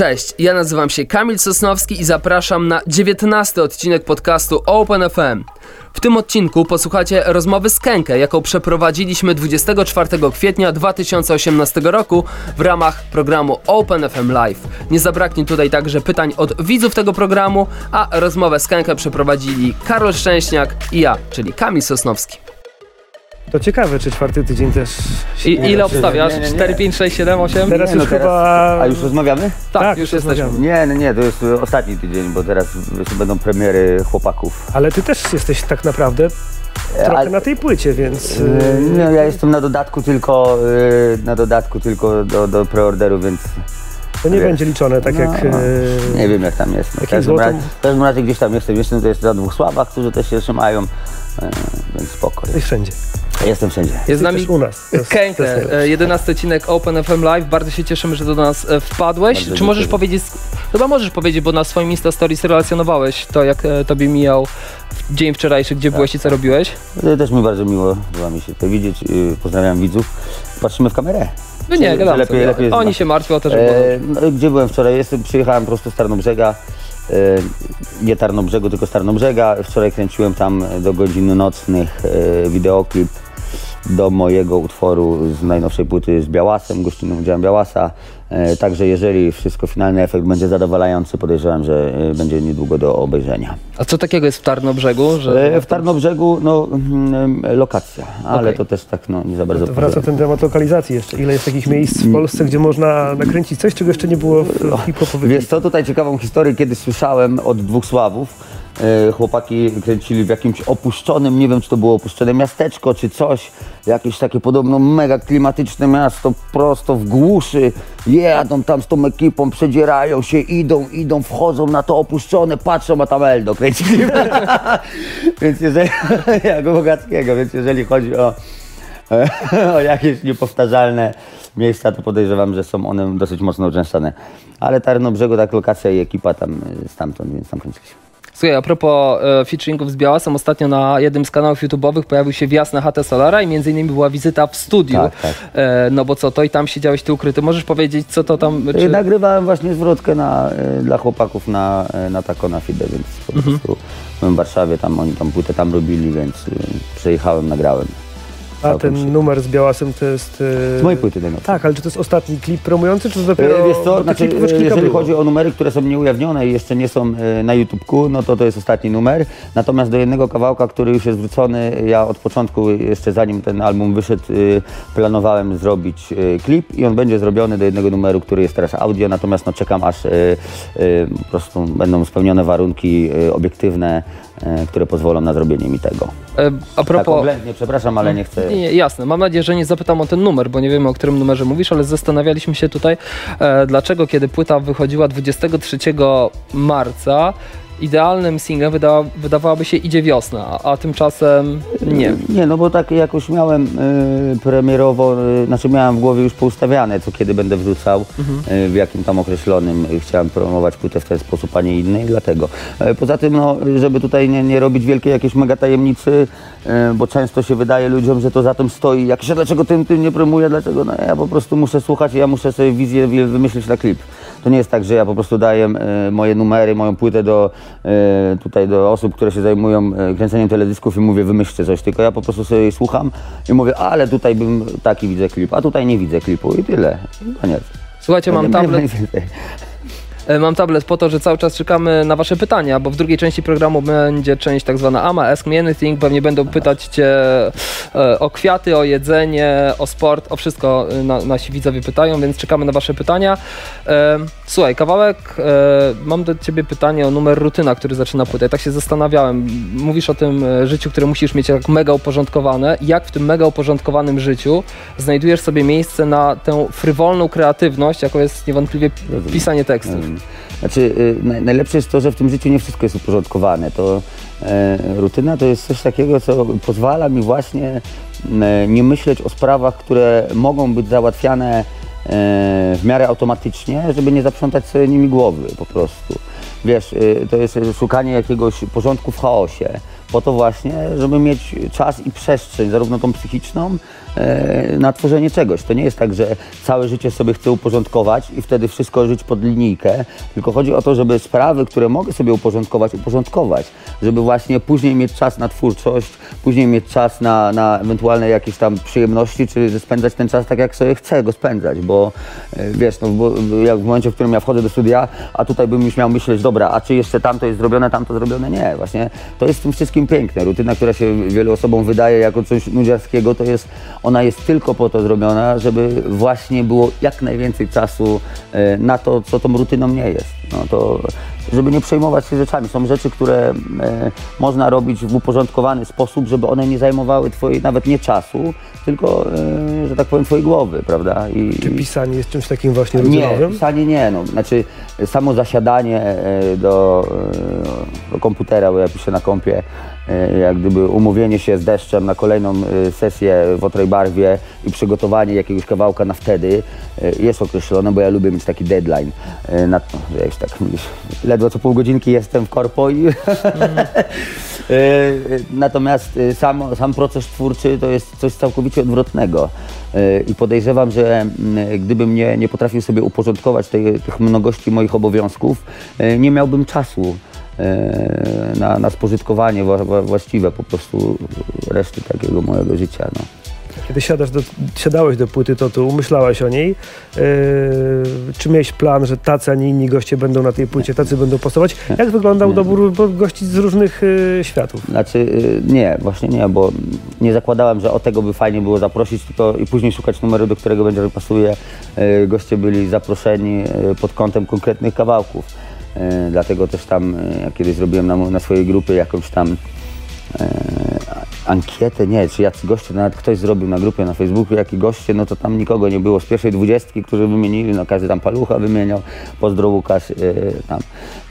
Cześć, ja nazywam się Kamil Sosnowski i zapraszam na 19 odcinek podcastu Open FM. W tym odcinku posłuchacie rozmowy z Kenkę, jaką przeprowadziliśmy 24 kwietnia 2018 roku w ramach programu Open FM Live. Nie zabraknie tutaj także pytań od widzów tego programu, a rozmowę z Kenkę przeprowadzili Karol Szczęśniak i ja, czyli Kamil Sosnowski. To ciekawe, czy czwarty tydzień też. się I, nie ile obstawiasz? nie, nie, nie. 4, 5, 6, 7, 8? Teraz Nie, no już teraz- chyba. A już rozmawiamy? Tak, tak, już już jesteśmy. rozmawiamy. Nie, nie, nie, to jest e, ostatni tydzień, bo teraz jeszcze będą premiery chłopaków. Ale ty też jesteś tak naprawdę trochę ale- na tej płycie, więc. E, y, Nie, ja jestem na dodatku tylko, e, na dodatku tylko do, do preorderu, więc To nie wiesz. będzie liczone tak no, jak. y, nie wiem jak tam jest. No, w, każdym złotym? razie, w każdym razie gdzieś tam jestem, jestem to jest na dwóch sławach, którzy też się trzymają, e, więc spoko. Jesteś wszędzie. Jestem wszędzie. Jest z nami u nas. Najlepsze. e, 11 odcinek Open FM Live. Bardzo się cieszymy, że do nas e, wpadłeś. Bardzo Czy możesz dziękuję. powiedzieć, chyba możesz powiedzieć, bo na swoim Insta Stories relacjonowałeś to, jak e, tobie mijał dzień wczorajszy, gdzie byłeś i co robiłeś? Też mi bardzo miło była mi się to widzieć. Pozdrawiam widzów. Patrzymy w kamerę. No nie, gadam lepiej- sobie. lepiej Oni zna. się martwią o to, że było E, no, gdzie byłem wczoraj? Jestem, przyjechałem prosto z Tarnobrzega. E, nie Tarnobrzegu, tylko z Tarnobrzega. Wczoraj kręciłem tam do godzin nocnych e, wideoklip do mojego utworu z najnowszej płyty z Białasem, gościnnym udziałem Białasa. E, także jeżeli wszystko, finalny efekt będzie zadowalający, podejrzewam, że e, będzie niedługo do obejrzenia. A co takiego jest w Tarnobrzegu? Że E, w Tarnobrzegu, no, mm, lokacja, ale Okej. to też tak, no, nie za bardzo To wraca ten temat lokalizacji jeszcze. Ile jest takich miejsc w Polsce, gdzie można nakręcić coś, czego jeszcze nie było w, w hip-hopowych Wiesz co, tutaj ciekawą historię kiedyś słyszałem od dwóch Sławów. E, Chłopaki kręcili w jakimś opuszczonym, nie wiem czy to było opuszczone miasteczko czy coś, jakieś takie podobno mega klimatyczne miasto, prosto w głuszy. Jadą tam z tą ekipą, przedzierają się, idą, idą, wchodzą na to opuszczone, patrzą, a tam Eldo kręcili. więc jeżeli, jak Bogackiego, więc jeżeli chodzi o, o jakieś niepowtarzalne miejsca, to podejrzewam, że są one dosyć mocno uczęszczane. Ale Tarnobrzegu, tak lokacja i ekipa tam y, stamtąd, więc tam kręciliśmy. Słuchaj, a propos e, featuringów z Białasem, ostatnio na jednym z kanałów YouTube'owych pojawił się wjazd na chatę Solara i między innymi była wizyta w studiu. Tak, tak. E, no bo co, to i tam siedziałeś ty ukryty. Możesz powiedzieć, co to tam... Czy... Nagrywałem właśnie zwrotkę na, y, dla chłopaków na, y, na Taco na Fide, więc po Mhm. prostu byłem w Warszawie, tam oni tam płytę tam robili, więc y, przyjechałem, nagrałem. A ten numer z Białasem to jest. y, Z mojej płyty najnowszej. Tak, ale czy to jest ostatni klip promujący, czy to dopiero. E, Wiesz co, znaczy, e, jeżeli było. chodzi o numery, które są nieujawnione i jeszcze nie są e, na YouTubeku, no to to jest ostatni numer. Natomiast do jednego kawałka, który już jest wrócony, ja od początku, jeszcze zanim ten album wyszedł, e, planowałem zrobić e, klip i on będzie zrobiony do jednego numeru, który jest teraz audio, natomiast no czekam aż e, e, po prostu będą spełnione warunki e, obiektywne, e, które pozwolą na zrobienie mi tego. E, a Tak propos... oględnie, przepraszam, ale nie chcę... Nie, nie, jasne. Mam nadzieję, że nie zapytam o ten numer, bo nie wiemy, o którym numerze mówisz, ale zastanawialiśmy się tutaj, e, dlaczego kiedy płyta wychodziła 23 marca, idealnym singlem wydała, wydawałaby się idzie wiosna, a, tymczasem nie. Nie, no bo tak jakoś miałem y, premierowo, y, znaczy miałem w głowie już poustawiane, co kiedy będę wrzucał, y, w jakim tam określonym y, chciałem promować płytę w ten sposób, a nie inny i dlatego. E, poza tym, no, żeby tutaj nie, nie robić wielkiej jakiejś mega tajemnicy, y, bo często się wydaje ludziom, że to za tym stoi, jak się dlaczego tym, tym nie promuję, dlaczego, no ja po prostu muszę słuchać i ja muszę sobie wizję wi- wymyślić na klip. To nie jest tak, że ja po prostu daję y, moje numery, moją płytę do, tutaj do osób, które się zajmują y, kręceniem teledysków i mówię, wymyślcie coś, tylko ja po prostu sobie słucham i mówię, ale tutaj bym taki widzę klip, a tutaj nie widzę klipu i tyle. I Koniec. Słuchajcie, mam tablet. E, Mam tablet po to, że cały czas czekamy na Wasze pytania, bo w drugiej części programu będzie część tak zwana AMA, Ask Me Anything. Pewnie będą pytać Cię e, o kwiaty, o jedzenie, o sport, o wszystko e, na, nasi widzowie pytają, więc czekamy na Wasze pytania. E, Słuchaj, kawałek, e, mam do Ciebie pytanie o numer rutyna, który zaczyna płytę. Tak się zastanawiałem. Mówisz o tym e, życiu, które musisz mieć tak mega uporządkowane. Jak w tym mega uporządkowanym życiu znajdujesz sobie miejsce na tę frywolną kreatywność, jaką jest niewątpliwie pisanie tekstów? Znaczy, y, naj- najlepsze jest to, że w tym życiu nie wszystko jest uporządkowane. To e, rutyna to jest coś takiego, co pozwala mi właśnie nie myśleć o sprawach, które mogą być załatwiane e, w miarę automatycznie, żeby nie zaprzątać sobie nimi głowy po prostu. Wiesz, y, to jest szukanie jakiegoś porządku w chaosie. Po to właśnie, żeby mieć czas i przestrzeń, zarówno tą psychiczną, na tworzenie czegoś. To nie jest tak, że całe życie sobie chcę uporządkować i wtedy wszystko żyć pod linijkę, tylko chodzi o to, żeby sprawy, które mogę sobie uporządkować, uporządkować, żeby właśnie później mieć czas na twórczość, później mieć czas na, na ewentualne jakieś tam przyjemności, czy spędzać ten czas tak, jak sobie chcę go spędzać, bo e, wiesz, no, bo, jak w momencie, w którym ja wchodzę do studia, a tutaj bym już miał myśleć, dobra, a czy jeszcze tamto jest zrobione, tamto zrobione? Nie, właśnie to jest w tym wszystkim piękne. Rutyna, która się wielu osobom wydaje jako coś nudziarskiego, to jest, ona jest tylko po to zrobiona, żeby właśnie było jak najwięcej czasu e, na to, co tą rutyną nie jest. No to, żeby nie przejmować się rzeczami. Są rzeczy, które e, można robić w uporządkowany sposób, żeby one nie zajmowały twojej nawet nie czasu, tylko, e, że tak powiem, twojej głowy, prawda? I, Czy pisanie jest czymś takim właśnie nie, rutynowym? pisanie nie. No. Znaczy, samo zasiadanie do, do komputera, bo ja piszę na kompie, jak gdyby umówienie się z deszczem na kolejną e, sesję w otrej barwie i przygotowanie jakiegoś kawałka na wtedy e, jest określone, bo ja lubię mieć taki deadline. E, Na, wiesz, tak, ledwo co pół godzinki jestem w korpo i... E, Natomiast e, sam, sam proces twórczy to jest coś całkowicie odwrotnego. E, I podejrzewam, że gdybym nie, nie potrafił sobie uporządkować tej, tych mnogości moich obowiązków, e, nie miałbym czasu e, na, na spożytkowanie wła- wła- właściwe po prostu reszty takiego mojego życia. No. Kiedy siadasz do, siadałeś do płyty, to tu myślałeś o niej. Yy, czy miałeś plan, że tacy, a nie inni goście będą na tej płycie, tacy będą pasować? Jak wyglądał dobór gości z różnych yy, światów? Znaczy y, nie, właśnie nie, bo nie zakładałem, że o tego by fajnie było zaprosić, tylko i później szukać numeru, do którego będzie pasuje. Goście byli zaproszeni pod kątem konkretnych kawałków. Y, Dlatego też tam, jak kiedyś zrobiłem na, na swojej grupie jakąś tam e, ankietę, nie, czy jacy goście, nawet ktoś zrobił na grupie na Facebooku, jaki goście, no to tam nikogo nie było z pierwszej dwudziestki, którzy wymienili, no każdy tam palucha wymieniał, pozdro Łukasz, e, tam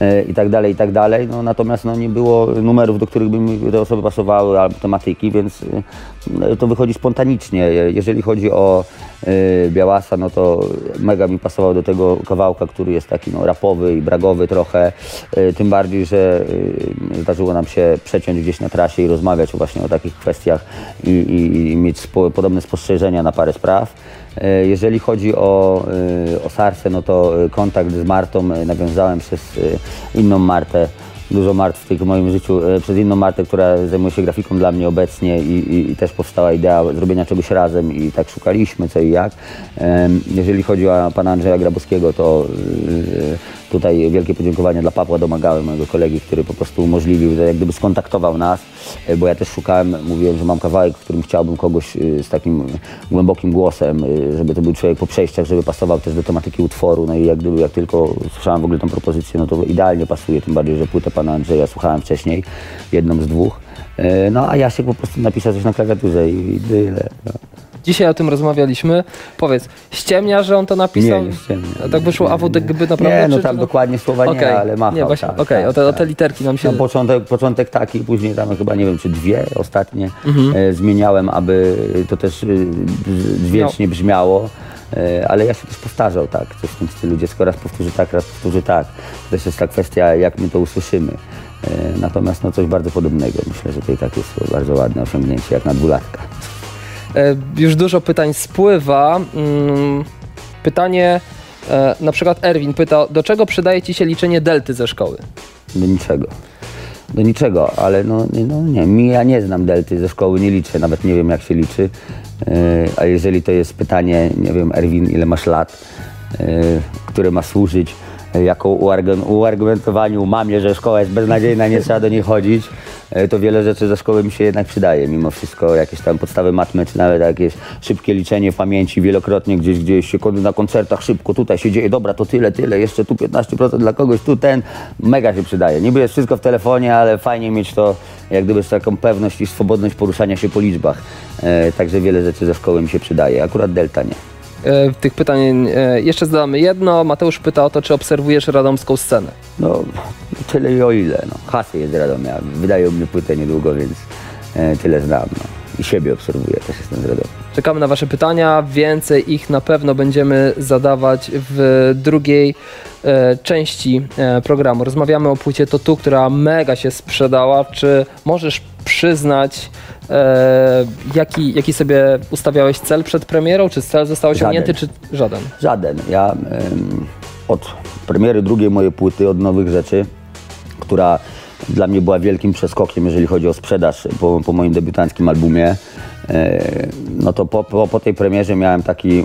e, i tak dalej, i tak dalej, no natomiast no nie było numerów, do których by te osoby pasowały, albo tematyki, więc e, to wychodzi spontanicznie. Je- Jeżeli chodzi o e, Białasa, no to mega mi pasował do tego kawałka, który jest taki no, rapowy i bragowy trochę, e, tym bardziej, że e, zdarzyło nam się przeciąć gdzieś na trasie i rozmawiać właśnie o takich kwestiach i, i, i mieć podobne spostrzeżenia na parę spraw. Jeżeli chodzi o, o Sarsę, no to kontakt z Martą nawiązałem przez inną Martę, dużo martw w tym moim życiu e, przez inną Martę, która zajmuje się grafiką dla mnie obecnie i, i, i też powstała idea zrobienia czegoś razem i tak szukaliśmy co i jak. Jeżeli chodzi o pana Andrzeja Grabowskiego, to e, tutaj wielkie podziękowanie dla Pawła Domagały, mojego kolegi, który po prostu umożliwił, że jak gdyby skontaktował nas, e, bo ja też szukałem, mówiłem, że mam kawałek, w którym chciałbym kogoś e, z takim głębokim głosem, e, żeby to był człowiek po przejściach, żeby pasował też do tematyki utworu, no i jak gdyby, jak tylko słyszałem w ogóle tą propozycję, no to idealnie pasuje, tym bardziej, że płytę pana Andrzeja słuchałem wcześniej, jedną z dwóch, no a Jasiek po prostu napisał coś na klawiaturze i i tyle. No. Dzisiaj o tym rozmawialiśmy. Powiedz, ściemnia, że on to napisał? Nie, nie ściemnia. A tak wyszło AWD gdyby naprawdę? Nie, no tam czy- dokładnie słowa nie, Okej, ale machał. Nie, właśnie, tak, okej, tak, o, te, o tak. te literki nam się... Tam początek, początek taki, później tam chyba nie wiem, czy dwie ostatnie Mhm. e, zmieniałem, aby to też e, bz- dźwięcznie brzmiało. E, ale ja się też powtarzał tak, coś w tym stylu. Dziecko raz powtórzy tak, raz powtórzy tak. To też jest ta kwestia, jak my to usłyszymy. E, natomiast no coś bardzo podobnego. Myślę, że i tak jest bardzo ładne osiągnięcie, jak na dwulatka. E, już dużo pytań spływa. Mm, Pytanie, e, na przykład Erwin pyta, do czego przydaje Ci się liczenie delty ze szkoły? Do niczego. Do niczego, ale no, no nie, mi ja nie znam delty ze szkoły, nie liczę, nawet nie wiem jak się liczy. Yy, a jeżeli to jest pytanie, nie wiem, Erwin, ile masz lat, które ma służyć jako uargu- uargumentowaniu mamie, że szkoła jest beznadziejna, nie trzeba do niej chodzić, yy, to wiele rzeczy ze szkoły mi się jednak przydaje. Mimo wszystko jakieś tam podstawy matmy, czy nawet jakieś szybkie liczenie w pamięci, wielokrotnie gdzieś, gdzieś się na koncertach szybko, tutaj się dzieje, dobra, to tyle, tyle, jeszcze tu 15% dla kogoś, tu ten, mega się przydaje. Niby jest wszystko w telefonie, ale fajnie mieć to, jak gdyby z taką pewność i swobodność poruszania się po liczbach. E, także wiele rzeczy ze szkoły mi się przydaje, akurat delta nie. E, Tych pytań e, jeszcze zadamy jedno. Mateusz pyta o to, czy obserwujesz radomską scenę. No, tyle i o ile. No. Hasy jest z Radomia. Wydają mnie płytę niedługo, więc e, tyle znam. No. I siebie obserwuję, też jestem z Radomia. Czekamy na Wasze pytania. Więcej ich na pewno będziemy zadawać w drugiej e, części e, programu. Rozmawiamy o płycie To Tu, która mega się sprzedała. Czy możesz przyznać, e, jaki, jaki sobie ustawiałeś cel przed premierą? Czy cel został osiągnięty, czy żaden? Żaden. Ja od premiery drugiej mojej płyty, od nowych rzeczy, która dla mnie była wielkim przeskokiem, jeżeli chodzi o sprzedaż po, po moim debiutanckim albumie, e, no to po, po, po tej premierze miałem taki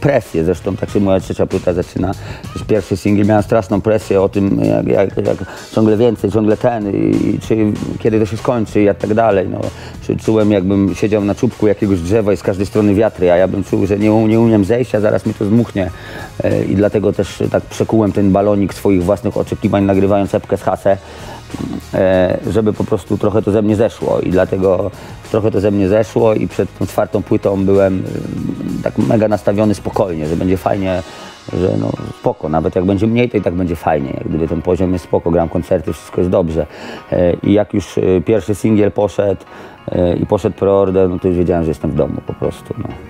presję, zresztą tak się moja trzecia płyta zaczyna, też pierwszy singiel, miałem straszną presję o tym, jak, jak, jak ciągle więcej, ciągle ten i, i czy, kiedy to się skończy i tak dalej, no, czy czułem jakbym siedział na czubku jakiegoś drzewa i z każdej strony wiatry, a ja bym czuł, że nie, nie umiem zejść, a zaraz mi to zmuchnie. E, i dlatego też tak przekułem ten balonik swoich własnych oczekiwań, nagrywając epkę z hasę, e, żeby po prostu trochę to ze mnie zeszło i dlatego trochę to ze mnie zeszło i przed tą czwartą płytą byłem e, tak mega nastawiony spokojnie, że będzie fajnie, że no spoko, nawet jak będzie mniej, to i tak będzie fajnie, jak gdyby ten poziom jest spoko, gram koncerty, wszystko jest dobrze. E, i jak już e, pierwszy singiel poszedł e, i poszedł preorder, no to już wiedziałem, że jestem w domu po prostu, no.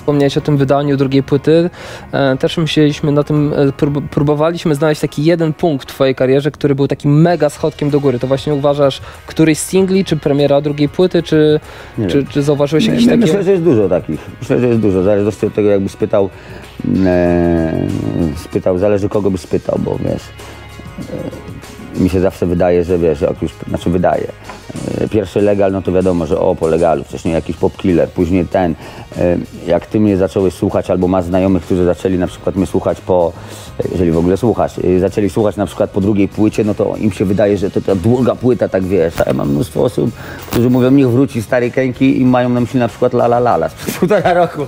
Wspomniałeś o tym wydaniu drugiej płyty. E, Też myśleliśmy na tym, e, prób- próbowaliśmy znaleźć taki jeden punkt w twojej karierze, który był takim mega schodkiem do góry. To właśnie uważasz któryś z singli, czy premiera drugiej płyty, czy, Nie czy, czy zauważyłeś jakieś My- takie... Myślę, że jest dużo takich. Myślę, że jest dużo. Zależy od tego, jakby spytał, e, spytał, zależy kogo by spytał, bo wiesz, e, mi się zawsze wydaje, że wiesz, jak już, znaczy wydaje. E, Pierwszy legal, no to wiadomo, że o, po legalu, wcześniej jakiś pop killer, później ten. E, Jak ty mnie zacząłeś słuchać, albo masz znajomych, którzy zaczęli na przykład mnie słuchać po, jeżeli w ogóle słuchasz, e, zaczęli słuchać na przykład po drugiej płycie, no to im się wydaje, że to ta druga płyta, tak wiesz. A ja mam mnóstwo osób, którzy mówią, niech wróci stary Kenki i mają na myśli na przykład La La La La sprzed półtora roku.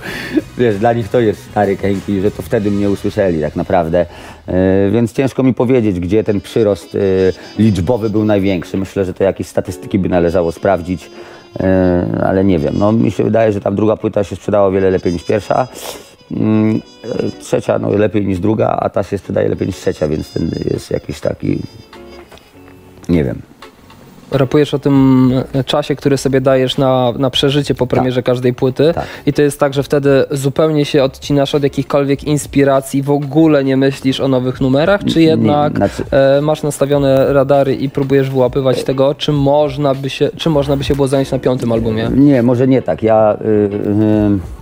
Wiesz, dla nich to jest stary Kenki, że to wtedy mnie usłyszeli tak naprawdę. E, Więc ciężko mi powiedzieć, gdzie ten przyrost e, liczbowy był największy. Myślę, że to jakieś statystyki by należało sprawdzić, e, ale nie wiem. No, mi się wydaje, że tam druga płyta się sprzedała o wiele lepiej niż pierwsza. Mm, Trzecia no, lepiej niż druga, a ta się sprzedaje lepiej niż trzecia, więc ten jest jakiś taki, nie wiem. Rapujesz o tym e, czasie, który sobie dajesz na, na przeżycie po premierze każdej płyty Tak. i to jest tak, że wtedy zupełnie się odcinasz od jakichkolwiek inspiracji, w ogóle nie myślisz o nowych numerach, czy Nie, jednak znaczy- e, masz nastawione radary i próbujesz wyłapywać tego, czy można by się, czy można by się było zająć na piątym albumie? Nie, może nie tak. Ja, y, y,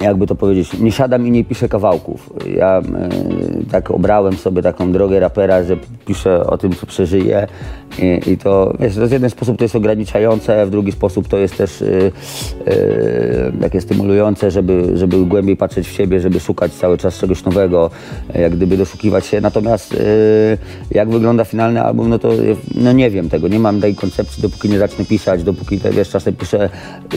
jakby to powiedzieć, nie siadam i nie piszę kawałków. Ja y, tak obrałem sobie taką drogę rapera, że piszę o tym, co przeżyję i, i to, wiesz, w jeden sposób to jest ograniczające, w drugi sposób to jest też y, y, takie stymulujące, żeby, żeby głębiej patrzeć w siebie, żeby szukać cały czas czegoś nowego, jak gdyby doszukiwać się. Natomiast jak wygląda finalny album, no to no nie wiem tego, nie mam tej koncepcji, dopóki nie zacznę pisać, dopóki, te, wiesz, czasem piszę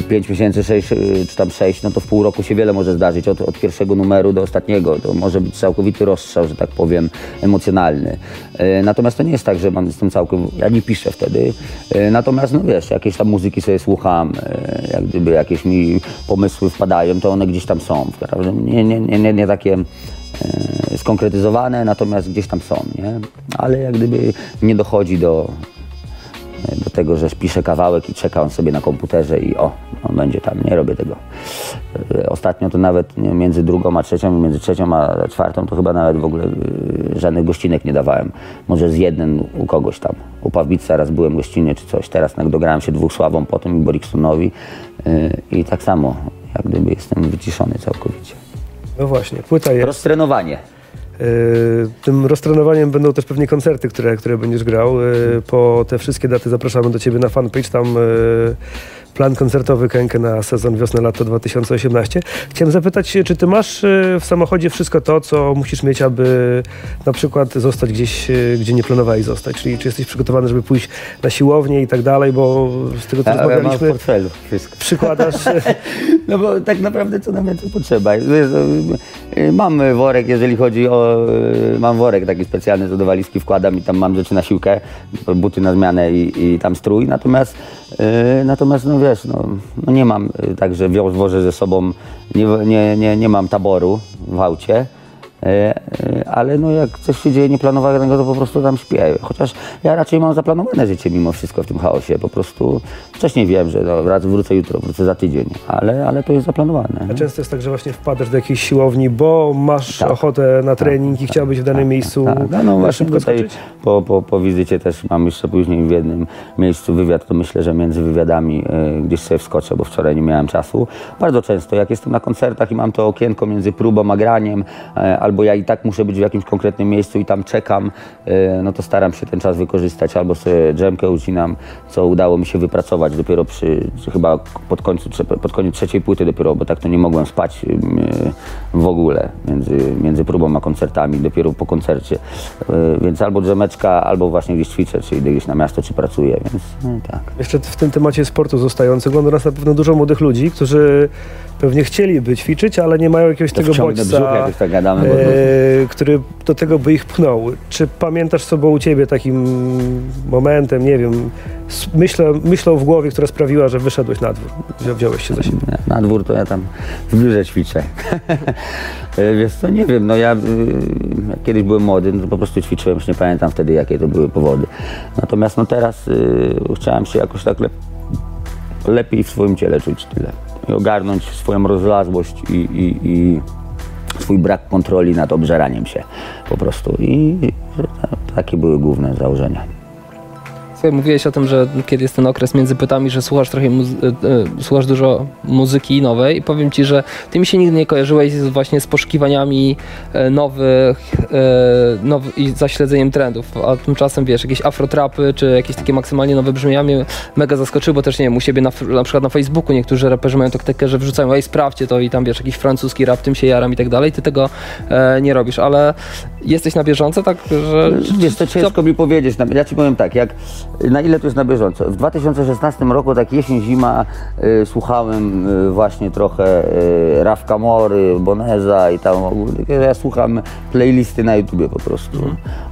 5 miesięcy, 6 czy tam 6, no to w pół roku się wiele może zdarzyć, od, od pierwszego numeru do ostatniego, to może być całkowity rozstrzał, że tak powiem, emocjonalny. E, Natomiast to nie jest tak, że mam, jestem całkiem, ja nie piszę wtedy, E, natomiast no wiesz, jakieś tam muzyki sobie słucham, e, jak gdyby jakieś mi pomysły wpadają, to one gdzieś tam są? Nie, nie, nie, nie, nie takie skonkretyzowane, natomiast gdzieś tam są, nie? Ale jak gdyby nie dochodzi do, do tego, że piszę kawałek i czeka on sobie na komputerze i o, on będzie tam, nie robię tego. E, Ostatnio to nawet między drugą a trzecią, między trzecią a czwartą to chyba nawet w ogóle e, żadnych gościnek nie dawałem. Może z jednym u kogoś tam. U Pawbica raz byłem gościnnie czy coś, teraz tak dograłem się dwóch Sławom potem i Boriksonowi e, i tak samo, jak gdyby jestem wyciszony całkowicie. No właśnie, płyta jest. Roztrenowanie. Yy, Tym roztrenowaniem będą też pewnie koncerty, które, które będziesz grał. Yy, Po te wszystkie daty zapraszamy do Ciebie na fanpage. Tam yy, plan koncertowy Kękę na sezon wiosna-lato 2018. Chciałem zapytać czy Ty masz yy, w samochodzie wszystko to, co musisz mieć, aby na przykład zostać gdzieś, yy, gdzie nie planowałeś zostać? Czyli czy jesteś przygotowany, żeby pójść na siłownię i tak dalej, bo z tego co A, mam w rozmawialiśmy, portfelu wszystko. przykładasz... No bo tak naprawdę co nam więcej potrzeba. Y, y, Mam worek, jeżeli chodzi o... y, Mam worek taki specjalny, że do walizki wkładam i tam mam rzeczy na siłkę, buty na zmianę i, i tam strój. Natomiast, y, natomiast no wiesz, no, no nie mam y, tak, że wożę ze sobą, nie, nie, nie, nie mam taboru w aucie. E, e, Ale no jak coś się dzieje nieplanowanego, to po prostu tam śpię. Chociaż ja raczej mam zaplanowane życie mimo wszystko w tym chaosie. Po prostu wcześniej wiem, że no, wrócę jutro, wrócę za tydzień, ale, ale to jest zaplanowane. A często jest tak, że właśnie wpadasz do jakiejś siłowni, bo masz Tak. ochotę na trening i chciałbyś w danym miejscu Tak, no, no właśnie szybko tutaj po, po, po wizycie też mam jeszcze później w jednym miejscu wywiad, to myślę, że między wywiadami y, gdzieś sobie wskoczę, bo wczoraj nie miałem czasu. Bardzo często, jak jestem na koncertach i mam to okienko między próbą a graniem, e, albo ja i tak muszę być w jakimś konkretnym miejscu i tam czekam, e, no to staram się ten czas wykorzystać, albo sobie dżemkę ucinam, co udało mi się wypracować dopiero przy, chyba pod, końcu, pod koniec trzeciej płyty dopiero, bo tak to nie mogłem spać y, w ogóle między, między próbą a koncertami, dopiero po koncercie. Y, Więc albo drzemeczka, albo właśnie gdzieś ćwiczę, czy idę gdzieś na miasto, czy pracuję, więc no, tak. Jeszcze w tym temacie sportu zostając, ogląda nas na pewno dużo młodych ludzi, którzy pewnie chcieliby ćwiczyć, ale nie mają jakiegoś To tego brzuch, bodźca, już tak gadamy, bo- e, który do tego by ich pchnął. Czy pamiętasz co było u ciebie takim momentem, nie wiem, s- myślą, w głowie, która sprawiła, że wyszedłeś na dwór, wzią- wziąłeś się za siebie? Na dwór to ja tam w biurze ćwiczę. E, Wiesz co, nie wiem, no ja y, kiedyś byłem młody, no to po prostu ćwiczyłem, już nie pamiętam wtedy jakie to były powody. Natomiast no teraz y, chciałem się jakoś tak lep lepiej w swoim ciele czuć tyle. Ogarnąć swoją rozlazłość i, i, i swój brak kontroli nad obżeraniem się po prostu. I takie były główne założenia. Mówiłeś o tym, że kiedy jest ten okres między pytami, że słuchasz trochę e, e, słuchasz dużo muzyki nowej. I powiem ci, że ty mi się nigdy nie kojarzyłeś z, właśnie z poszukiwaniami e, nowych e, nowy, i zaśledzeniem trendów, a tymczasem wiesz, jakieś afrotrapy czy jakieś takie maksymalnie nowe brzmienia mnie mega zaskoczyły, bo też nie wiem, u siebie na, na przykład na Facebooku niektórzy raperzy mają taktykę, że wrzucają, ej sprawdźcie to i tam wiesz, jakiś francuski rap, tym się jaram i tak dalej, ty tego e, nie robisz, ale jesteś na bieżąco, tak, że... Wiesz, to ciężko mi powiedzieć. Ja ci powiem tak, jak, na ile to jest na bieżąco. W 2016 roku, tak jesień, zima, y, słuchałem y, właśnie trochę y, Raf Kamory, Boneza i tam ogólnie. Ja słucham playlisty na YouTubie po prostu.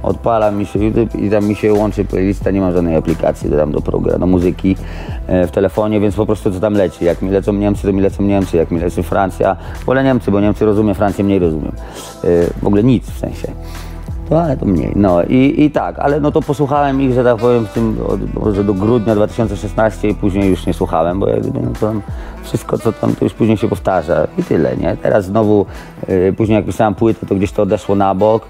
Odpalam mi się YouTube i tam mi się łączy playlista, nie mam żadnej aplikacji, dodam do programu, do muzyki y, w telefonie, więc po prostu co tam leci. Jak mi lecą Niemcy, to mi lecą Niemcy, jak mi leci Francja, wolę Niemcy, bo Niemcy rozumiem, Francję mniej rozumiem. Y, W ogóle nic w sensie. To, ale to mniej. No i, i tak, ale no to posłuchałem ich, że tak powiem, w tym od, może do grudnia 2016 i później już nie słuchałem, bo jak gdyby, no to tam wszystko co tam to już później się powtarza i tyle, nie? Teraz znowu, y, później jak pisałem płytę, to gdzieś to odeszło na bok.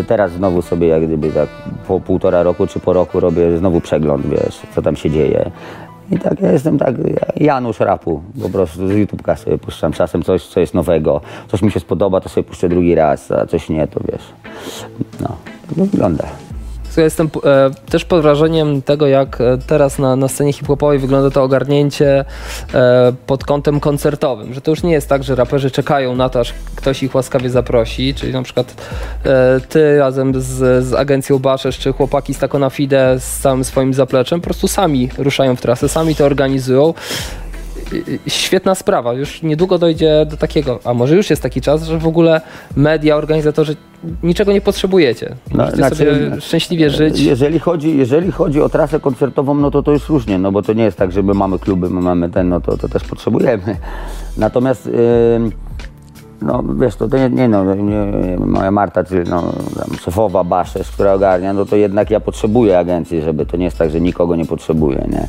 Y, teraz znowu sobie jak gdyby tak po półtora roku czy po roku robię znowu przegląd, wiesz, co tam się dzieje. I tak ja jestem tak Janusz rapu, po prostu z YouTube'ka sobie puszczam czasem coś, co jest nowego. Coś mi się spodoba, to sobie puszczę drugi raz, a coś nie, to wiesz. No, tak to wygląda. Ja jestem e, też pod wrażeniem tego, jak e, teraz na, na scenie hip-hopowej wygląda to ogarnięcie e, pod kątem koncertowym, że to już nie jest tak, że raperzy czekają na to, aż ktoś ich łaskawie zaprosi, czyli na przykład e, ty razem z, z agencją Baszesz, czy chłopaki z Taco na Fide z całym swoim zapleczem, po prostu sami ruszają w trasę, sami to organizują. Świetna sprawa. Już niedługo dojdzie do takiego, a może już jest taki czas, że w ogóle media, organizatorzy niczego nie potrzebujecie. No, Możecie znaczy, sobie szczęśliwie żyć. Jeżeli chodzi, jeżeli chodzi o trasę koncertową, no to to już różnie, no bo to nie jest tak, że my mamy kluby, my mamy ten, no to, to też potrzebujemy. Natomiast yy, no wiesz, to, to nie, nie no, nie, moja Marta, czy no, szefowa Baszesz, która ogarnia, no to jednak ja potrzebuję agencji, żeby to nie jest tak, że nikogo nie potrzebuję, nie.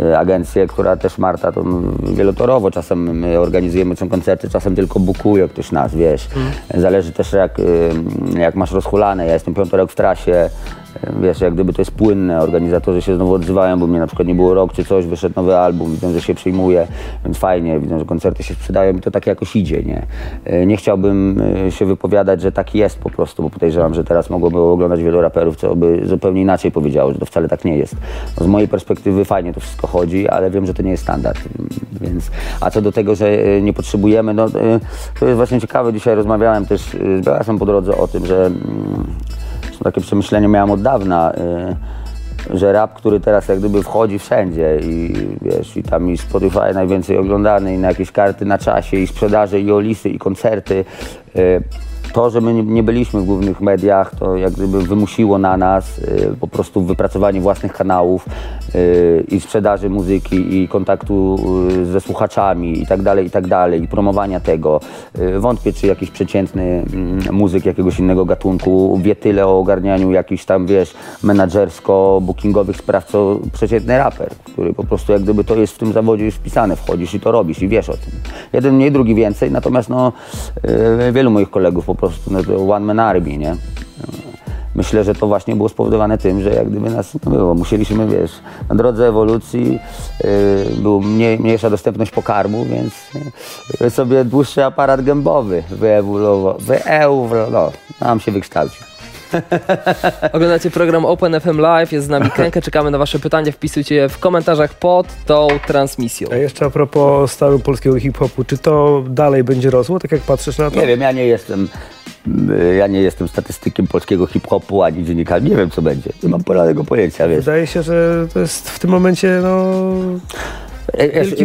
Yy, Agencję, która też Marta to wielotorowo, czasem my organizujemy są koncerty, czasem tylko bukuje ktoś nas, wiesz. Zależy też jak, jak masz rozhulane, ja jestem piąty rok w trasie, Wiesz, jak gdyby to jest płynne, organizatorzy się znowu odzywają, bo mnie na przykład nie było rok czy coś, wyszedł nowy album, widzą, że się przyjmuje, więc fajnie, widzą, że koncerty się sprzedają i to tak jakoś idzie, nie? E, Nie chciałbym e, się wypowiadać, że tak jest po prostu, bo podejrzewam, że teraz mogłoby oglądać wielu raperów, co by zupełnie inaczej powiedziało, że to wcale tak nie jest. No, z mojej perspektywy fajnie to wszystko chodzi, ale wiem, że to nie jest standard, więc... A co do tego, że e, nie potrzebujemy, no e, to jest właśnie ciekawe, dzisiaj rozmawiałem też e, z Beasem po drodze o tym, że mm, takie przemyślenia miałem od dawna, y, że rap, który teraz jak gdyby wchodzi wszędzie i wiesz, i tam i Spotify najwięcej oglądany i na jakieś karty na czasie i sprzedaże i olisy i koncerty. To, że my nie, byliśmy w głównych mediach, to jak gdyby wymusiło na nas y, po prostu wypracowanie własnych kanałów y, i sprzedaży muzyki i kontaktu y, ze słuchaczami i tak dalej, i tak dalej, i promowania tego. Wątpię, czy jakiś przeciętny mm, muzyk jakiegoś innego gatunku wie tyle o ogarnianiu jakichś tam, wiesz, menadżersko-bookingowych spraw, co przeciętny raper, który po prostu jak gdyby to jest w tym zawodzie już wpisane, wchodzisz i to robisz i wiesz o tym. Jeden mniej, drugi więcej, natomiast no, wielu moich kolegów po prostu, no one man army, nie? Myślę, że to właśnie było spowodowane tym, że jak gdyby nas nie było, musieliśmy, wiesz, na drodze ewolucji yy, był mniej, mniejsza dostępność pokarmu, więc yy, sobie dłuższy aparat gębowy wyewoluował, wyewoluował, no, nam się wykształcił. Oglądacie program Open FM Live, jest z nami Kenke, czekamy na wasze pytania, wpisujcie je w komentarzach pod tą transmisją. A jeszcze a propos stanu polskiego hip-hopu, czy to dalej będzie rosło, tak jak patrzysz na to? Nie wiem, ja nie jestem, yy, ja nie jestem statystykiem polskiego hip-hopu, ani dziennikarzem, nie wiem co będzie, nie mam polanego pojęcia, wiesz. Wydaje się, że to jest w tym momencie, no...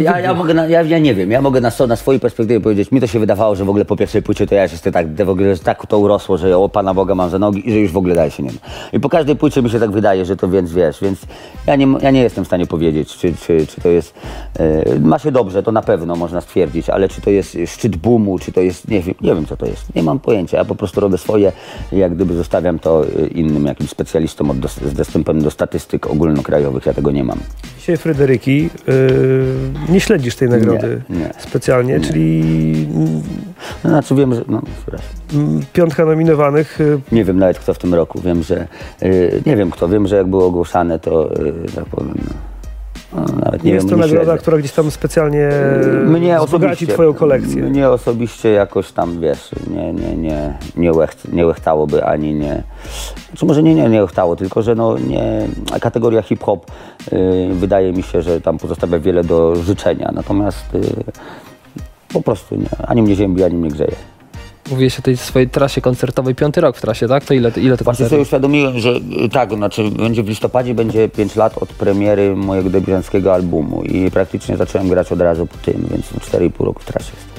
Ja, ja, mogę na, ja, ja nie wiem, ja mogę na, na swojej perspektywie powiedzieć, mi to się wydawało, że w ogóle po pierwszej płycie to ja jestem tak, w ogóle, tak to urosło, że o Pana Boga mam za nogi i że już w ogóle dalej się nie. I po każdej płycie mi się tak wydaje, że to więc wiesz, więc ja nie, ja nie jestem w stanie powiedzieć, czy, czy, czy to jest, e, ma się dobrze, to na pewno można stwierdzić, ale czy to jest szczyt boomu, czy to jest, nie wiem, nie wiem co to jest, nie mam pojęcia, ja po prostu robię swoje i jak gdyby zostawiam to e, innym jakimś specjalistom od, z dostępem do statystyk ogólnokrajowych, ja tego nie mam. Dzisiaj Fryderyki, yy, nie śledzisz tej nagrody Nie, nie. specjalnie, czyli No, znaczy wiem, że, no, mm, piątka nominowanych, yy, Nie wiem nawet kto w tym roku. Wiem, że y, nie wiem kto. Wiem, że jak było ogłoszane, to y, nawet nie, jest wiem, to nagroda, która gdzieś tam specjalnie Mnie wzbogaci twoją kolekcję. Mnie osobiście jakoś tam, wiesz, nie, nie, nie, nie, łech, nie łechtałoby ani nie... Znaczy może nie, nie, nie łechtało, tylko że no nie... Kategoria hip-hop y, wydaje mi się, że tam pozostawia wiele do życzenia. Natomiast y, po prostu nie. Ani mnie ziębi, ani mnie grzeje. Mówiłeś o tej swojej trasie koncertowej, piąty rok w trasie, tak? To ile, ile to Właśnie sobie uświadomiłem, że y, tak, znaczy będzie w listopadzie będzie 5 lat od premiery mojego debiutanckiego albumu i praktycznie zacząłem grać od razu po tym, więc no 4,5 roku w trasie jest.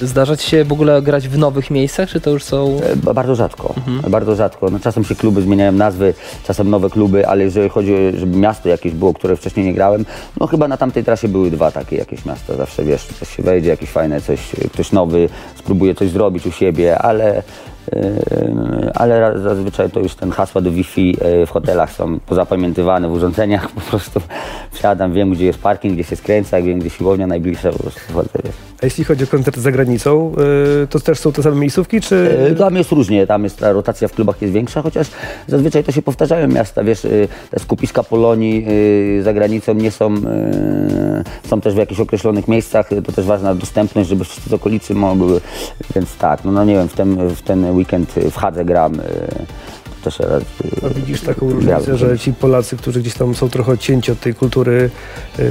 Zdarza ci się w ogóle grać w nowych miejscach, czy to już są... E, ba- Bardzo rzadko, bardzo rzadko. No, czasem się kluby zmieniają nazwy, czasem nowe kluby, ale jeżeli chodzi o, żeby miasto jakieś było, które wcześniej nie grałem, no chyba na tamtej trasie były dwa takie jakieś miasta. Zawsze wiesz, coś się wejdzie, jakieś fajne, coś, ktoś nowy spróbuje coś zrobić u siebie, ale Yy, ale zazwyczaj to już ten hasła do Wi-Fi w hotelach są pozapamiętywane w urządzeniach, po prostu wsiadam, wiem gdzie jest parking, gdzie się skręca, wiem gdzie siłownia najbliższa, po prostu wchodzę. wiesz. A jeśli chodzi o koncert za granicą, yy, to też są te same miejscówki, czy... E, Tam jest różnie, tam jest ta rotacja w klubach jest większa, chociaż zazwyczaj to się powtarzają miasta, wiesz, y, te skupiska Polonii y, za granicą nie są, y, są też w jakichś określonych miejscach, y, to też ważna dostępność, żeby wszyscy z okolicy mogły, więc tak, no, no nie wiem, w ten, w ten weekend w Hadze gram, y, też raz, y, A widzisz taką różnicę, że ci Polacy, którzy gdzieś tam są trochę odcięci od tej kultury, yy,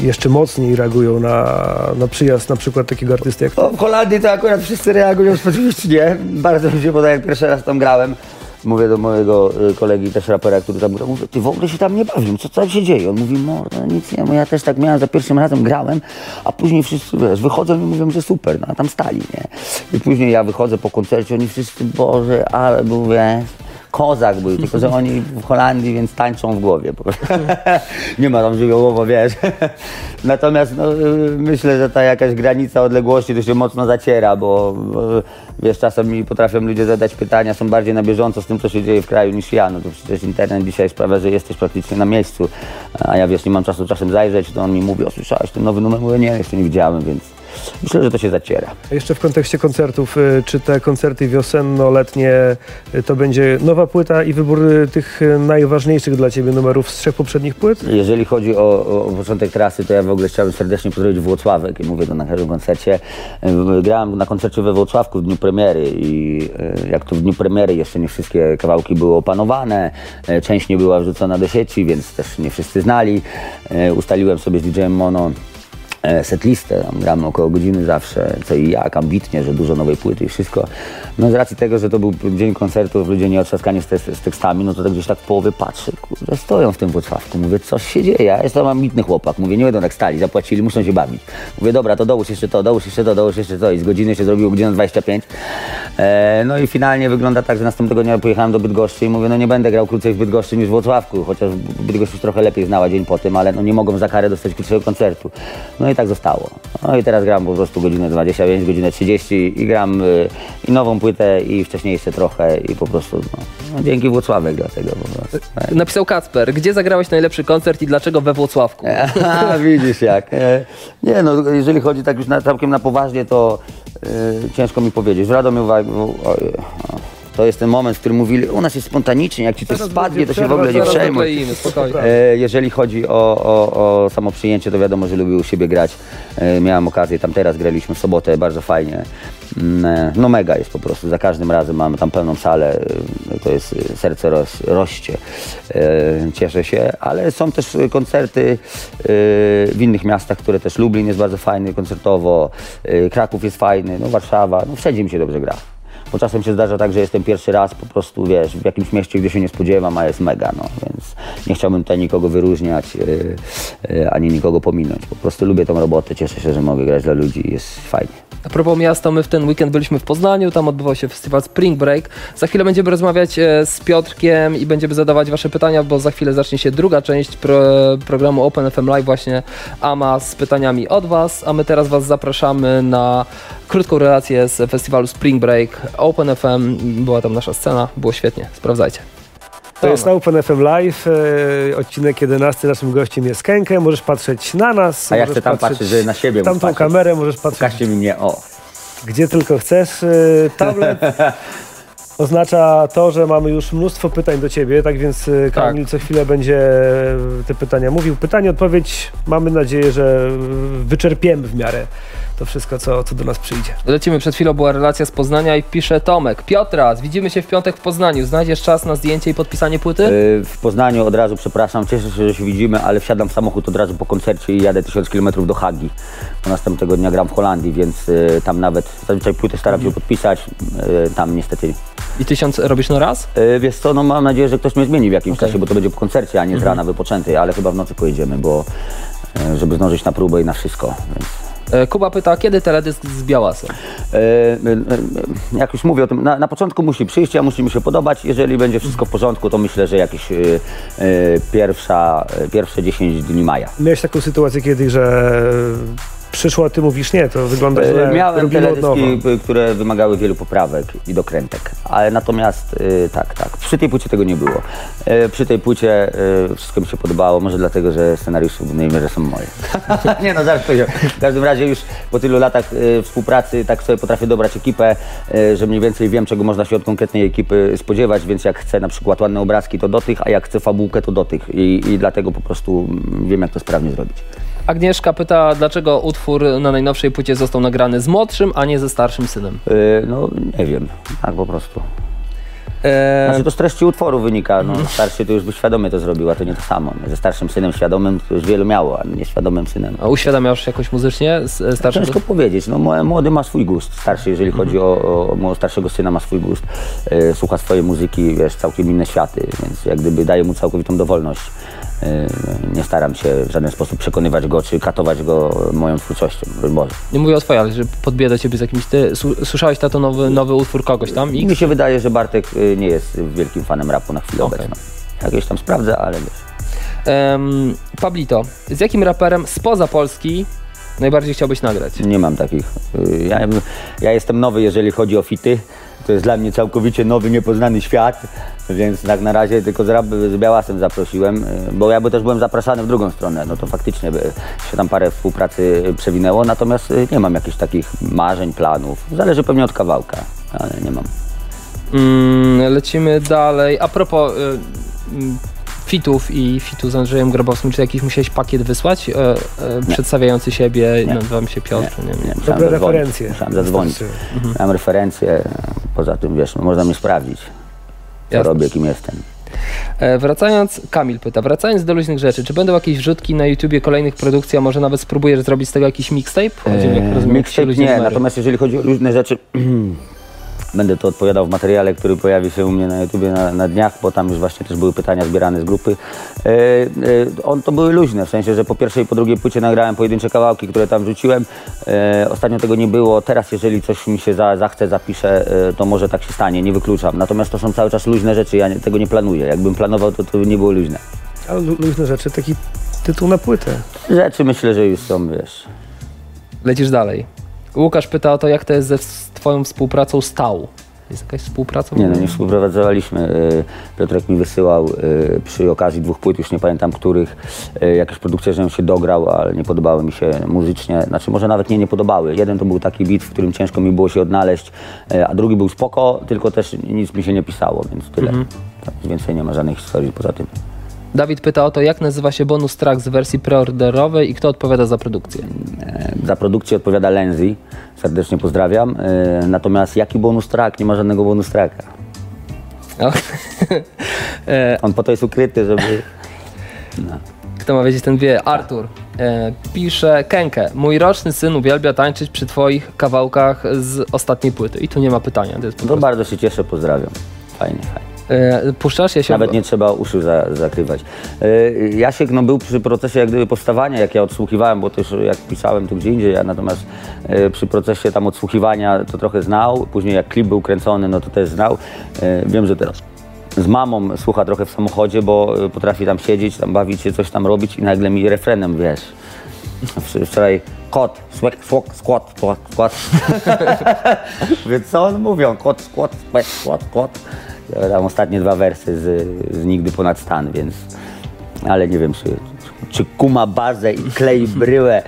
jeszcze mocniej reagują na, na przyjazd na przykład takiego artysty jak? O, w Holandii to akurat wszyscy reagują specyficznie. Bardzo mi się podoba, jak pierwszy raz tam grałem. Mówię do mojego y, kolegi, też rapera, który tam grał, mówię, ty w ogóle się tam nie bawią, co tam się dzieje? On mówi, mordo, nic nie, bo ja też tak miałem, za pierwszym razem grałem, a później wszyscy, wiesz, wychodzą i mówią, że super, no a tam stali, nie? I później ja wychodzę po koncercie, oni wszyscy, Boże, ale był, wiesz, kozak był, tylko że oni w Holandii, więc tańczą w głowie. nie ma tam żywiołowo, wiesz. Natomiast no, y, myślę, że ta jakaś granica odległości to się mocno zaciera, bo, wiesz, czasem mi potrafią ludzie zadać pytania, są bardziej na bieżąco z tym, co się dzieje w kraju niż ja. No to przecież internet dzisiaj sprawia, że jesteś praktycznie na miejscu, a ja wiesz, nie mam czasu czasem zajrzeć, to on mi mówi, o słyszałeś ten nowy numer? Mówię, nie, jeszcze nie widziałem, więc myślę, że to się zaciera. A jeszcze w kontekście koncertów, y, czy te koncerty wiosenno-letnie y, to będzie nowa płyta i wybór y, tych najważniejszych dla Ciebie numerów z trzech poprzednich płyt? Jeżeli chodzi o, o początek trasy, to ja w ogóle chciałbym serdecznie pozdrowić Włocławek i mówię to na każdym koncercie. Grałem na koncercie we Włocławku w dniu premiery i jak to w dniu premiery jeszcze nie wszystkie kawałki były opanowane, część nie była wrzucona do sieci, więc też nie wszyscy znali. Ustaliłem sobie z DJ-em Mono setlistę, tam gramy około godziny zawsze, co i jak, ambitnie, że dużo nowej płyty i wszystko. No z racji tego, że to był dzień koncertów, ludzie nie otrzaskani z, te, z tekstami, no to tak gdzieś tak w połowie patrzę, kurde, stoją w tym Włocławku, mówię, coś się dzieje, ja jestem ambitny chłopak, mówię, nie będą tak stali, zapłacili, muszą się bawić. Mówię, dobra, to dołóż jeszcze to, dołóż jeszcze to, dołóż jeszcze to i z godziny się zrobiło godzina 25. E, no i finalnie wygląda tak, że następnego dnia pojechałem do Bydgoszczy i mówię, no nie będę grał krócej w Bydgoszczy niż w Włocławku, chociaż Bydgoszcz już trochę lepiej znała dzień po tym, ale no nie mogą za karę dostać krótszego koncertu. No i tak zostało. No i teraz gram po prostu godzinę 25, godzinę 30 i gram y, i nową płytę i wcześniejsze trochę i po prostu no, no dzięki Włocławek dlatego po prostu. Tak. Napisał Kacper, gdzie zagrałeś najlepszy koncert i dlaczego we Włocławku? A, widzisz jak. E, Nie no, jeżeli chodzi tak już na, całkiem na poważnie, to e, ciężko mi powiedzieć. W Radomiu o, o, to jest ten moment, w którym mówili, u nas jest spontanicznie, jak ci coś spadnie, to się w ogóle nie przejmuj. E, Jeżeli chodzi o, o, o samo przyjęcie, to wiadomo, że lubię u siebie grać. E, Miałem okazję, tam teraz graliśmy w sobotę, bardzo fajnie. Mm, e, No mega jest po prostu, za każdym razem mamy tam pełną salę, to jest serce roś, roście. Cieszę się, ale są też koncerty w innych miastach, które też Lublin jest bardzo fajny koncertowo, Kraków jest fajny, no Warszawa, no wszędzie mi się dobrze gra. Bo czasem się zdarza tak, że jestem pierwszy raz po prostu, wiesz, w jakimś mieście, gdzie się nie spodziewam, a jest mega, no. Więc nie chciałbym tutaj nikogo wyróżniać, yy, yy, ani nikogo pominąć. Po prostu lubię tą robotę, cieszę się, że mogę grać dla ludzi, jest fajnie. A propos miasta, my w ten weekend byliśmy w Poznaniu, tam odbywał się festiwal Spring Break. Za chwilę będziemy rozmawiać e, z Piotrkiem i będziemy zadawać wasze pytania, bo za chwilę zacznie się druga część pro, programu Open FM Live, właśnie AMA z pytaniami od was, a my teraz was zapraszamy na krótką relację z festiwalu Spring Break Open FM. Była tam nasza scena, było świetnie, sprawdzajcie. To jest na Open FM Live, e, odcinek 11. Naszym gościem jest Kenke. Możesz patrzeć na nas. A ja chcę tam patrzeć, że na siebie tamtą patrzeć. kamerę, możesz patrzeć Pokażcie mi mnie, o. gdzie tylko chcesz. E, Tablet oznacza to, że mamy już mnóstwo pytań do ciebie, tak więc e, Kamil co chwilę będzie e, te pytania mówił. Pytanie, odpowiedź, mamy nadzieję, że e, wyczerpiemy w miarę to wszystko, co, co do nas przyjdzie. Lecimy, przed chwilą była relacja z Poznania i pisze Tomek. Piotras, widzimy się w piątek w Poznaniu. Znajdziesz czas na zdjęcie i podpisanie płyty? Yy, W Poznaniu od razu, przepraszam, cieszę się, że się widzimy, ale wsiadam w samochód od razu po koncercie i jadę 1000 km do Hagi. Bo następnego dnia gram w Holandii, więc yy, tam nawet zazwyczaj płytę staram się podpisać, yy, tam niestety I tysiąc robisz na raz? E, Wiesz co, no mam nadzieję, że ktoś mnie zmieni w jakimś Okej. czasie, bo to będzie po koncercie, a nie z rana wypoczęty, ale chyba w nocy pojedziemy, bo e, żeby zdążyć na próbę i na wszystko. Więc, Kuba pyta, kiedy teledysk z Białasem? e, e, e, jak już mówię o tym, na, na początku musi przyjść, a musi mi się podobać. Jeżeli będzie wszystko w porządku, to myślę, że jakieś e, e, pierwsza, e, pierwsze 10 dni maja. Miałeś taką sytuację kiedyś, że przyszło, a ty mówisz nie, to wygląda źle. E, Miałem od nowa. teledyski, które wymagały wielu poprawek i dokrętek, ale natomiast e, tak, tak, przy tej płycie tego nie było. E, Przy tej płycie wszystko mi się podobało, może dlatego, że scenariusze w głównej mierze są moje. nie no, żartuję. W każdym razie już po tylu latach współpracy tak sobie potrafię dobrać ekipę, że mniej więcej wiem, czego można się od konkretnej ekipy spodziewać, więc jak chcę na przykład ładne obrazki, to do tych, a jak chcę fabułkę, to do tych i, i dlatego po prostu mm, wiem, jak to sprawnie zrobić. Agnieszka pyta, dlaczego utwór na najnowszej płycie został nagrany z młodszym, a nie ze starszym synem. E, No, nie wiem, tak po prostu. E, Znaczy to z treści utworu wynika, no starszy to już by świadomie to zrobił, a to nie to samo. Ze starszym synem świadomym to już wielu miało, a nieświadomym synem. a uświadamiasz jakoś muzycznie e, starszym Ciężko powiedzieć, no młody ma swój gust, starszy jeżeli chodzi o, o, o starszego syna ma swój gust, e, słucha swojej muzyki, wiesz, całkiem inne światy, więc jak gdyby daje mu całkowitą dowolność. E, nie staram się w żaden sposób przekonywać go, czy katować go moją twórczością, Boże. Nie mówię o twojej, ale że podbija do ciebie z jakimś... Ty, słyszałeś tato nowy, nowy utwór kogoś tam? Mi X? się wydaje, że Bartek y, nie jest wielkim fanem rapu na chwilę Okej. obecną. Jakieś tam sprawdzę, ale wiesz. Em, Pablito, z jakim raperem spoza Polski najbardziej chciałbyś nagrać? Nie mam takich. Y, Ja, ja jestem nowy, jeżeli chodzi o fity. To jest dla mnie całkowicie nowy, niepoznany świat, więc tak na razie tylko z, z Białasem zaprosiłem, y, bo ja by też byłem zapraszany w drugą stronę, no to faktycznie się tam parę współpracy przewinęło, natomiast y, nie mam jakichś takich marzeń, planów. Zależy pewnie od kawałka, ale nie mam. Mm, lecimy dalej. A propos y, mm, fitów i fitu z Andrzejem Grabowskim, czy jakiś musiałeś pakiet wysłać e, e, przedstawiający siebie? Nie. Nazywam się Piotr. Nie, nie. nie musiałem Dobre zadzwonić. referencje. Musiałem zadzwonić. Wystarczy. Mam referencje, poza tym wiesz, no, można mnie sprawdzić, co Jasne. robię, kim jestem. E, wracając, Kamil pyta, wracając do luźnych rzeczy, czy będą jakieś wrzutki na YouTubie kolejnych produkcji, a może nawet spróbujesz zrobić z tego jakiś mixtape? Eee, rozumiem, Mixtape luźne nie, numery. natomiast jeżeli chodzi o różne rzeczy, Będę to odpowiadał w materiale, który pojawi się u mnie na YouTubie na, na dniach, bo tam już właśnie też były pytania zbierane z grupy. E, e, on to były luźne, w sensie, że po pierwszej i po drugiej płycie nagrałem pojedyncze kawałki, które tam wrzuciłem. E, ostatnio tego nie było. Teraz, jeżeli coś mi się za, zachce, zapiszę, e, to może tak się stanie, nie wykluczam. Natomiast to są cały czas luźne rzeczy, ja nie, tego nie planuję. Jakbym planował, to to by nie było luźne. Ale lu- luźne rzeczy, taki tytuł na płytę. Rzeczy myślę, że już są, wiesz. Lecisz dalej. Łukasz pyta o to, jak to jest ze twoją współpracą z Tał. Jest jakaś współpraca? Nie no, nie współpracowaliśmy. E, Piotrek mi wysyłał e, przy okazji dwóch płyt, już nie pamiętam których, e, jakieś produkcje, żebym się dograł, ale nie podobały mi się muzycznie. Znaczy może nawet nie nie podobały. Jeden to był taki beat, w którym ciężko mi było się odnaleźć, a drugi był spoko, tylko też nic mi się nie pisało, więc tyle. Tak, więcej nie ma żadnej historii poza tym. Dawid pyta o to, jak nazywa się bonus track z wersji preorderowej i kto odpowiada za produkcję. E, Za produkcję odpowiada Lenzy, serdecznie pozdrawiam. E, Natomiast jaki bonus track? Nie ma żadnego bonus tracka. E, On po to jest ukryty, żeby... kto ma wiedzieć, ten wie. Artur e, pisze, Kenke, mój roczny syn uwielbia tańczyć przy twoich kawałkach z ostatniej płyty. I tu nie ma pytania. To prostu. bardzo się cieszę, pozdrawiam. Fajnie, fajnie. E, puszczasz je się... Nawet nie trzeba uszu za, zakrywać. Yy, Jasiek no, był przy procesie jak gdyby powstawania, jak ja odsłuchiwałem, bo też jak pisałem to gdzie indziej, ja natomiast yy, przy procesie tam odsłuchiwania to trochę znał, później jak klip był kręcony, no to też znał. Wiem, że teraz z mamą słucha trochę w samochodzie, bo potrafi tam siedzieć, tam bawić się, coś tam robić i nagle mi refrenem, wiesz, Wczoraj kot, swek, swok, skład, skład, skład. Więc co on mówią? Kot, skład, swek, skład, skład. Tam ostatnie dwa wersy z, z Nigdy ponad stan, więc... Ale nie wiem, czy, czy kuma bazę i klei bryłę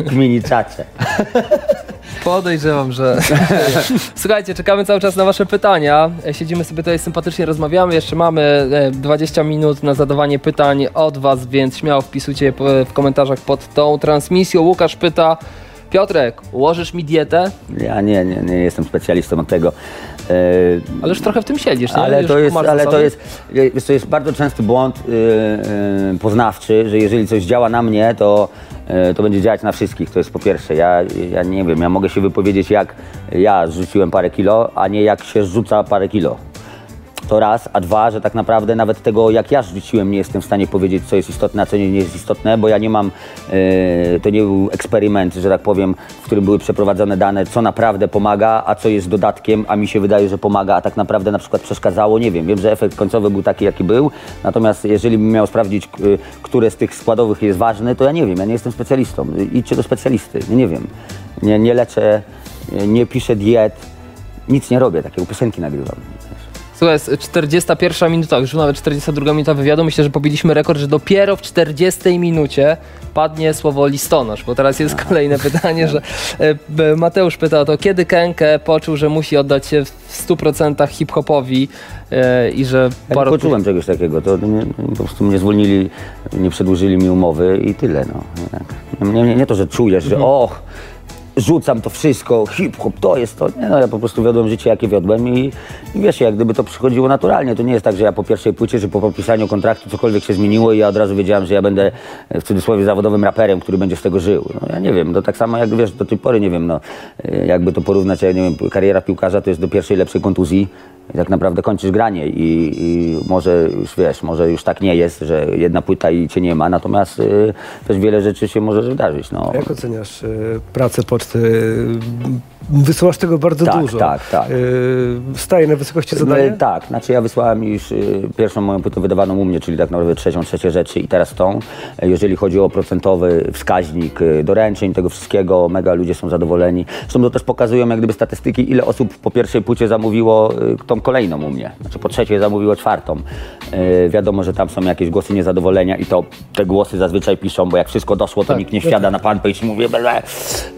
i kmini czacze. Podejrzewam, że. Słuchajcie, czekamy cały czas na Wasze pytania. E, Siedzimy sobie tutaj sympatycznie, rozmawiamy. Jeszcze mamy e, 20 minut na zadawanie pytań od Was, więc śmiało wpisujcie w komentarzach pod tą transmisją. Łukasz pyta. Piotrek, ułożysz mi dietę? Ja nie, nie, nie jestem specjalistą od tego. E, Ale już trochę w tym siedzisz, nie? Ale to, jest, ale to jest, wiesz, to jest bardzo częsty błąd yy, yy, poznawczy, że jeżeli coś działa na mnie, to, yy, to będzie działać na wszystkich. To jest po pierwsze. Ja, ja nie wiem, ja mogę się wypowiedzieć jak ja zrzuciłem parę kilo, a nie jak się zrzuca parę kilo. To raz, a dwa, że tak naprawdę nawet tego, jak ja rzuciłem, nie jestem w stanie powiedzieć, co jest istotne, a co nie, jest istotne, bo ja nie mam, e, to nie był eksperyment, że tak powiem, w którym były przeprowadzone dane, co naprawdę pomaga, a co jest dodatkiem, a mi się wydaje, że pomaga, a tak naprawdę na przykład przeszkadzało. Nie wiem, wiem, że efekt końcowy był taki, jaki był, natomiast jeżeli bym miał sprawdzić, k- y, które z tych składowych jest ważny, to ja nie wiem, ja nie jestem specjalistą. Idźcie do specjalisty, nie, nie wiem. Nie, nie leczę, nie piszę diet, nic nie robię, takiego piosenki nagrywam. Słuchaj, jest 41 minuta, już nawet 42 minuta wywiadu. Myślę, że pobiliśmy rekord, że dopiero w 40 minucie padnie słowo listonosz, bo teraz jest kolejne pytanie, że e, Mateusz pyta o to, kiedy Kenke poczuł, że musi oddać się w 100% hip-hopowi e, i że Ja parę poczułem czegoś takiego, to mnie, po prostu mnie zwolnili, nie przedłużyli mi umowy i tyle. No. Nie, nie, nie to, że czujesz, że och, rzucam to wszystko, hip-hop, to jest to. Nie, no, ja po prostu wiodłem życie, jakie wiodłem i, i wiesz, jak gdyby to przychodziło naturalnie. To nie jest tak, że ja po pierwszej płycie, że po podpisaniu kontraktu cokolwiek się zmieniło i ja od razu wiedziałem, że ja będę e, w cudzysłowie zawodowym raperem, który będzie z tego żył. No, ja nie wiem, to tak samo jak wiesz, do tej pory nie wiem, no, e, jakby to porównać, ja nie wiem, kariera piłkarza to jest do pierwszej lepszej kontuzji i tak naprawdę kończysz granie i, i może już wiesz, może już tak nie jest, że jedna płyta i cię nie ma, natomiast y, też wiele rzeczy się może wydarzyć. No. Jak oceniasz y, pracę poczty? Y, Wysyłasz tego bardzo Tak, dużo. tak, tak. Y, Staje na wysokości zadania? E, Tak, znaczy ja wysłałem już y, pierwszą moją płytę wydawaną u mnie, czyli tak naprawdę trzecią, trzecie rzeczy i teraz tą. Jeżeli chodzi o procentowy wskaźnik y, doręczeń, tego wszystkiego, mega ludzie są zadowoleni. Zresztą to też pokazują jak gdyby statystyki, ile osób po pierwszej płycie zamówiło y, tą kolejną u mnie. Znaczy po trzeciej zamówiło czwartą. E, Wiadomo, że tam są jakieś głosy niezadowolenia i to te głosy zazwyczaj piszą, bo jak wszystko doszło, to Tak, nikt nie no wsiada na fanpage i mówi ble.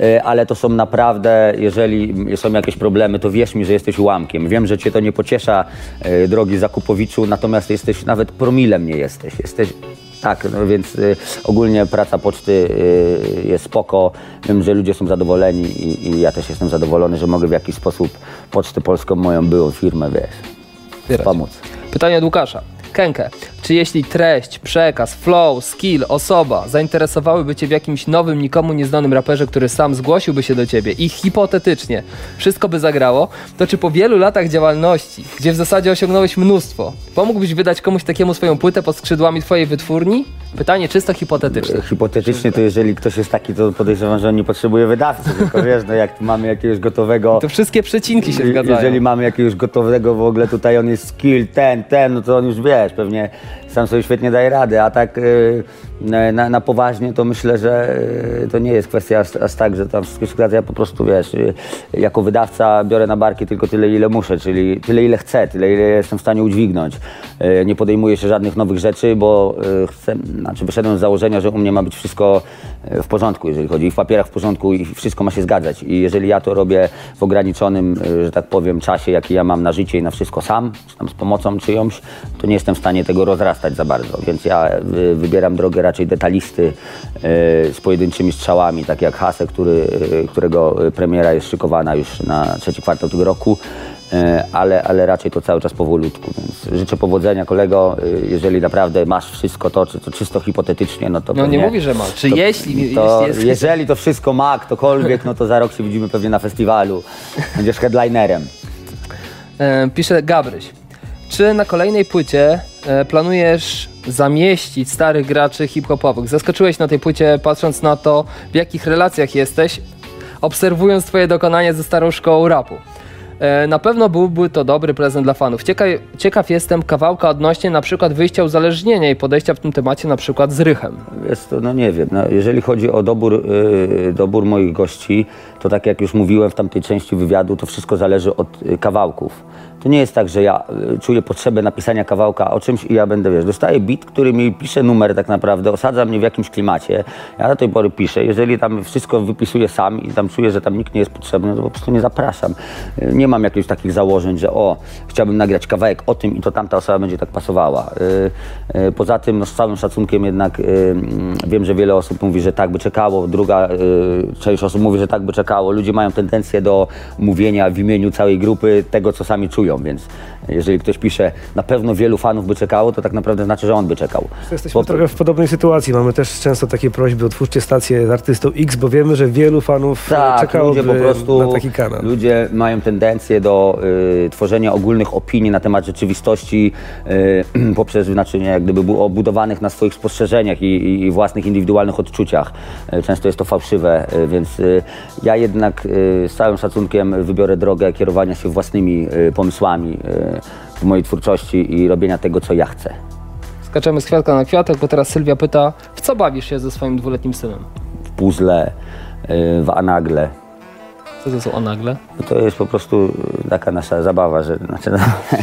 E, Ale to są naprawdę, jeżeli są jakieś problemy, to wierz mi, że jesteś ułamkiem. Wiem, że cię to nie pociesza, e, drogi zakupowiczu, natomiast jesteś nawet promilem nie jesteś. Jesteś tak, no więc y, ogólnie praca poczty y, jest spoko. Wiem, że ludzie są zadowoleni i, i ja też jestem zadowolony, że mogę w jakiś sposób Pocztę Polską, moją byłą firmę, wiesz, Wspierać. pomóc. Pytanie od Łukasza. Kenke, Czy jeśli treść, przekaz, flow, skill, osoba zainteresowałyby Cię w jakimś nowym, nikomu nieznanym raperze, który sam zgłosiłby się do Ciebie i hipotetycznie wszystko by zagrało, to czy po wielu latach działalności, gdzie w zasadzie osiągnąłeś mnóstwo, pomógłbyś wydać komuś takiemu swoją płytę pod skrzydłami Twojej wytwórni? Pytanie czysto hipotetyczne. Hipotetycznie to jeżeli ktoś jest taki, to podejrzewam, że on nie potrzebuje wydawcy, tylko wiesz, no jak mamy jakiegoś gotowego... To wszystkie przecinki się zgadzają. Jeżeli mamy jakiegoś gotowego w ogóle tutaj, on jest skill, ten, ten, no to on już wiesz, pewnie sam sobie świetnie daje radę, a tak yy, na, na poważnie to myślę, że yy, to nie jest kwestia aż, aż tak, że tam wszystko się zgadza, ja po prostu wiesz, yy, jako wydawca biorę na barki tylko tyle, ile muszę, czyli tyle, ile chcę, tyle, ile jestem w stanie udźwignąć. Nie podejmuję się żadnych nowych rzeczy, bo chcę, znaczy wyszedłem z założenia, że u mnie ma być wszystko w porządku, jeżeli chodzi i w papierach w porządku i wszystko ma się zgadzać. I jeżeli ja to robię w ograniczonym, że tak powiem, czasie, jaki ja mam na życie i na wszystko sam, czy tam z pomocą czyjąś, to nie jestem w stanie tego rozrastać za bardzo, więc ja y, wybieram drogę raczej detalisty y, z pojedynczymi strzałami, tak jak Hase, który, y, którego premiera jest szykowana już na trzeci kwartał tego roku, ale, ale raczej to cały czas powolutku, więc życzę powodzenia kolego, jeżeli naprawdę masz wszystko to, czy to czysto hipotetycznie, no to No nie pewnie- mówi, że ma. Czy to- jeśli, to, jest... jeżeli to wszystko ma ktokolwiek, no to za rok się widzimy pewnie na festiwalu, będziesz headlinerem. E, pisze Gabryś. Czy na kolejnej płycie e, planujesz zamieścić starych graczy hip-hopowych? Zaskoczyłeś na tej płycie, patrząc na to, w jakich relacjach jesteś, obserwując twoje dokonania ze starą szkołą rapu. E, Na pewno byłby to dobry prezent dla fanów. Ciekaw, ciekaw jestem kawałka odnośnie na przykład wyjścia uzależnienia i podejścia w tym temacie na przykład z Rychem. Jest to, no nie wiem, no, jeżeli chodzi o dobór, y, dobór moich gości, to tak jak już mówiłem w tamtej części wywiadu, to wszystko zależy od kawałków. To nie jest tak, że ja y, czuję potrzebę napisania kawałka o czymś i ja będę, wiesz, dostaję beat, który mi pisze numer tak naprawdę, osadza mnie w jakimś klimacie. Ja do tej pory piszę. Jeżeli tam wszystko wypisuję sam i tam czuję, że tam nikt nie jest potrzebny, to po prostu nie zapraszam. Y, Nie mam jakichś takich założeń, że o, chciałbym nagrać kawałek o tym i to tamta osoba będzie tak pasowała. Y, Poza tym, no z całym szacunkiem jednak mm, wiem, że wiele osób mówi, że tak by czekało, druga część osób mówi, że tak by czekało. Ludzie mają tendencję do mówienia w imieniu całej grupy tego, co sami czują, więc jeżeli ktoś pisze, na pewno wielu fanów by czekało, to tak naprawdę znaczy, że on by czekał. Jesteśmy Bo- trochę w podobnej sytuacji. Mamy też często takie prośby, otwórzcie stację z artystą X, bo wiemy, że wielu fanów e, Tak, czekałoby ludzie po prostu, na taki kanał. ludzie mają tendencję do y, tworzenia ogólnych opinii na temat rzeczywistości y, poprzez znaczy, nie, jak gdyby bu- obudowanych na swoich spostrzeżeniach i, i, i własnych indywidualnych odczuciach. Y, często jest to fałszywe, y, więc y, ja jednak y, z całym szacunkiem wybiorę drogę kierowania się własnymi y, pomysłami y, w mojej twórczości i robienia tego, co ja chcę. Skaczemy z kwiatka na kwiatek, bo teraz Sylwia pyta, w co bawisz się ze swoim dwuletnim synem? W puzzle, y, w anagle. Co to są o nagle? No To jest po prostu taka nasza zabawa, że znaczy, no,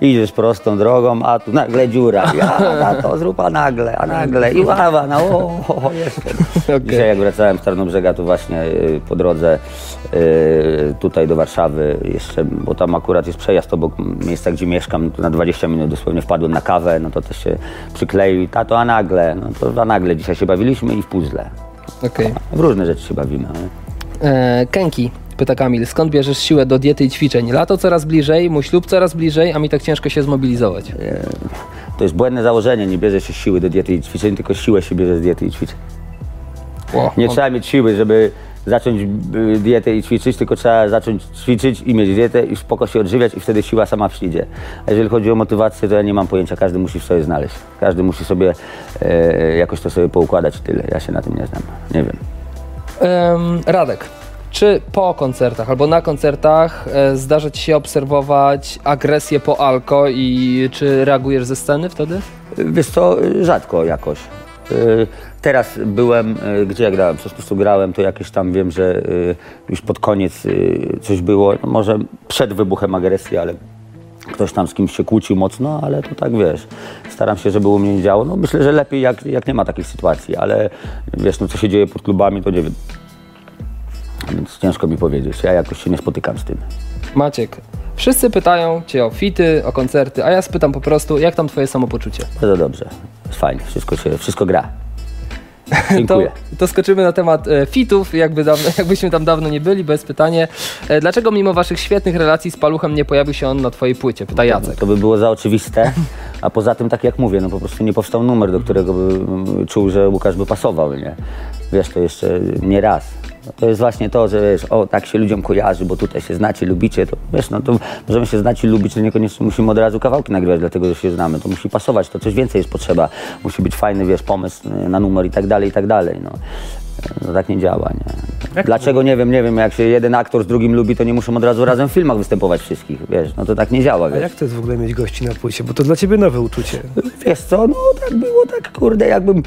idziesz prostą drogą, a tu nagle dziura. Ja, to zrób a nagle, a nagle i ława, no o, o, jestem. Okej. Dzisiaj jak wracałem z Tarnobrzega, to właśnie y, po drodze y, tutaj do Warszawy jeszcze, bo tam akurat jest przejazd obok miejsca, gdzie mieszkam, na 20 minut dosłownie wpadłem na kawę, no to też się przykleił i tato, a nagle, no to a nagle dzisiaj się bawiliśmy i w puzzle. Okej. W różne rzeczy się bawimy. nie? E, Kenki, pyta Kamil, skąd bierzesz siłę do diety i ćwiczeń? Lato coraz bliżej, mój ślub coraz bliżej, a mi tak ciężko się zmobilizować. To jest błędne założenie, nie bierze się siły do diety i ćwiczeń, tylko siłę się bierze z diety i ćwiczeń. Nie trzeba mieć siły, żeby zacząć y, dietę i ćwiczyć, tylko trzeba zacząć ćwiczyć i mieć dietę i spoko się odżywiać i wtedy siła sama przyjdzie. A jeżeli chodzi o motywację, to ja nie mam pojęcia, każdy musi w sobie znaleźć. Każdy musi sobie e, jakoś to sobie poukładać tyle. Ja się na tym nie znam. Nie wiem. Em, Radek, czy po koncertach albo na koncertach e, zdarza ci się obserwować agresję po alko i czy reagujesz ze sceny wtedy? Wiesz co, rzadko jakoś. Y, Teraz byłem, y, gdzie ja grałem, przecież po prostu grałem, to jakieś tam wiem, że już pod koniec coś było, no może przed wybuchem agresji, ale ktoś tam z kimś się kłócił mocno, ale to tak wiesz, staram się, żeby u mnie nie działo. No myślę, że lepiej jak, jak nie ma takich sytuacji, ale wiesz, no co się dzieje pod klubami, to nie wiem. Więc ciężko mi powiedzieć, ja jakoś się nie spotykam z tym. Maciek, wszyscy pytają cię o fity, o koncerty, a ja spytam po prostu, jak tam twoje samopoczucie? Bardzo dobrze, jest fajnie, wszystko, się, wszystko gra. To, Dziękuję. to skoczymy na temat e, fitów, jakby dawno, jakbyśmy tam dawno nie byli, bez pytanie. E, dlaczego mimo waszych świetnych relacji z Paluchem nie pojawił się on na twojej płycie? Pyta Jacek. To by było za oczywiste, a poza tym, tak jak mówię, no po prostu nie powstał numer, do którego by mm, czuł, że Łukasz by pasował, nie? Wiesz, to jeszcze nie raz. No to jest właśnie to, że wiesz, o, tak się ludziom kojarzy, bo tutaj się znacie, lubicie, to wiesz, no to możemy się znać i lubić, ale niekoniecznie musimy od razu kawałki nagrywać, dlatego że się znamy. To musi pasować, to coś więcej jest potrzeba. Musi być fajny, wiesz, pomysł y, na numer i tak dalej, i tak dalej, no. No tak nie działa, nie? Dlaczego, nie wiem, nie wiem, jak się jeden aktor z drugim lubi, to nie muszą od razu razem w filmach występować wszystkich, wiesz, no to tak nie działa, A wiesz. jak to jest w ogóle mieć gości na płycie? Bo to dla ciebie nowe uczucie. Wiesz co, no tak było, tak kurde, jakbym...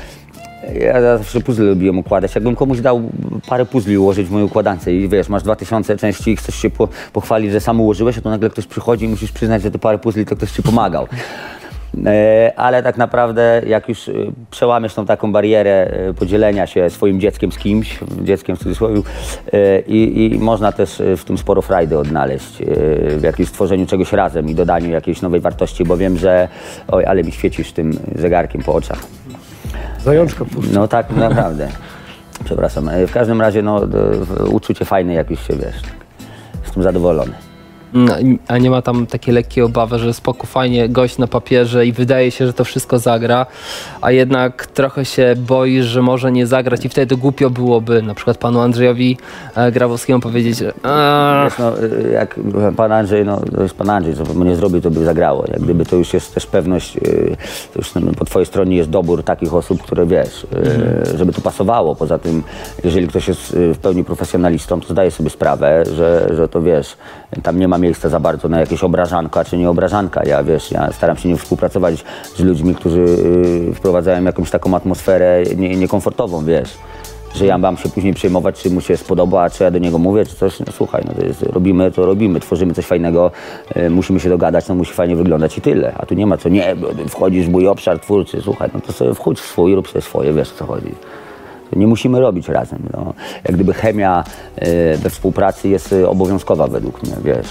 Ja zawsze puzzle lubiłem układać. Jakbym komuś dał parę puzli ułożyć w mojej układance i wiesz, masz 2000 części i chcesz się po, pochwalić, że sam ułożyłeś, a to nagle ktoś przychodzi i musisz przyznać, że te parę puzli to ktoś ci pomagał. E, ale tak naprawdę jak już e, przełamiesz tą taką barierę e, podzielenia się swoim dzieckiem z kimś, dzieckiem w cudzysłowie, i, i można też w tym sporo frajdy odnaleźć, w jakimś stworzeniu czegoś razem i dodaniu jakiejś nowej wartości, bo wiem, że oj, ale mi świecisz tym zegarkiem po oczach. Zajączka puszcza. No tak, naprawdę. Przepraszam. E, W każdym razie no, uczucie fajne, jak już się wiesz. Jestem zadowolony. No, a nie ma tam takiej lekkiej obawy, że spoko, fajnie, gość na papierze i wydaje się, że to wszystko zagra, a jednak trochę się boisz, że może nie zagrać i wtedy głupio byłoby na przykład panu Andrzejowi e, Grabowskiemu powiedzieć, że "Eee, Wiesz, no, y, jak pan Andrzej, no to jest pan Andrzej, co by nie zrobił, to by zagrało. Jak gdyby to już jest też pewność, y, to już no, po twojej stronie jest dobór takich osób, które wiesz, y, żeby to pasowało. Poza tym, jeżeli ktoś jest w pełni profesjonalistą, to zdaje sobie sprawę, że, że to wiesz, tam nie ma miejsca za bardzo na jakieś obrażanka czy nie obrażanka. Ja wiesz, ja staram się nie współpracować z ludźmi, którzy y, wprowadzają jakąś taką atmosferę nie, niekomfortową, wiesz że ja mam się później przejmować, czy mu się spodoba, czy ja do niego mówię, czy coś. No, słuchaj, no to jest, robimy, to robimy, tworzymy coś fajnego, e, musimy się dogadać, no musi fajnie wyglądać i tyle. A tu nie ma co, nie, wchodzisz w mój obszar twórczy, słuchaj, no to sobie wchódź w swój, rób sobie swoje, wiesz o co chodzi. Nie musimy robić razem. No. Jak gdyby chemia e, we współpracy jest e, obowiązkowa według mnie, wiesz.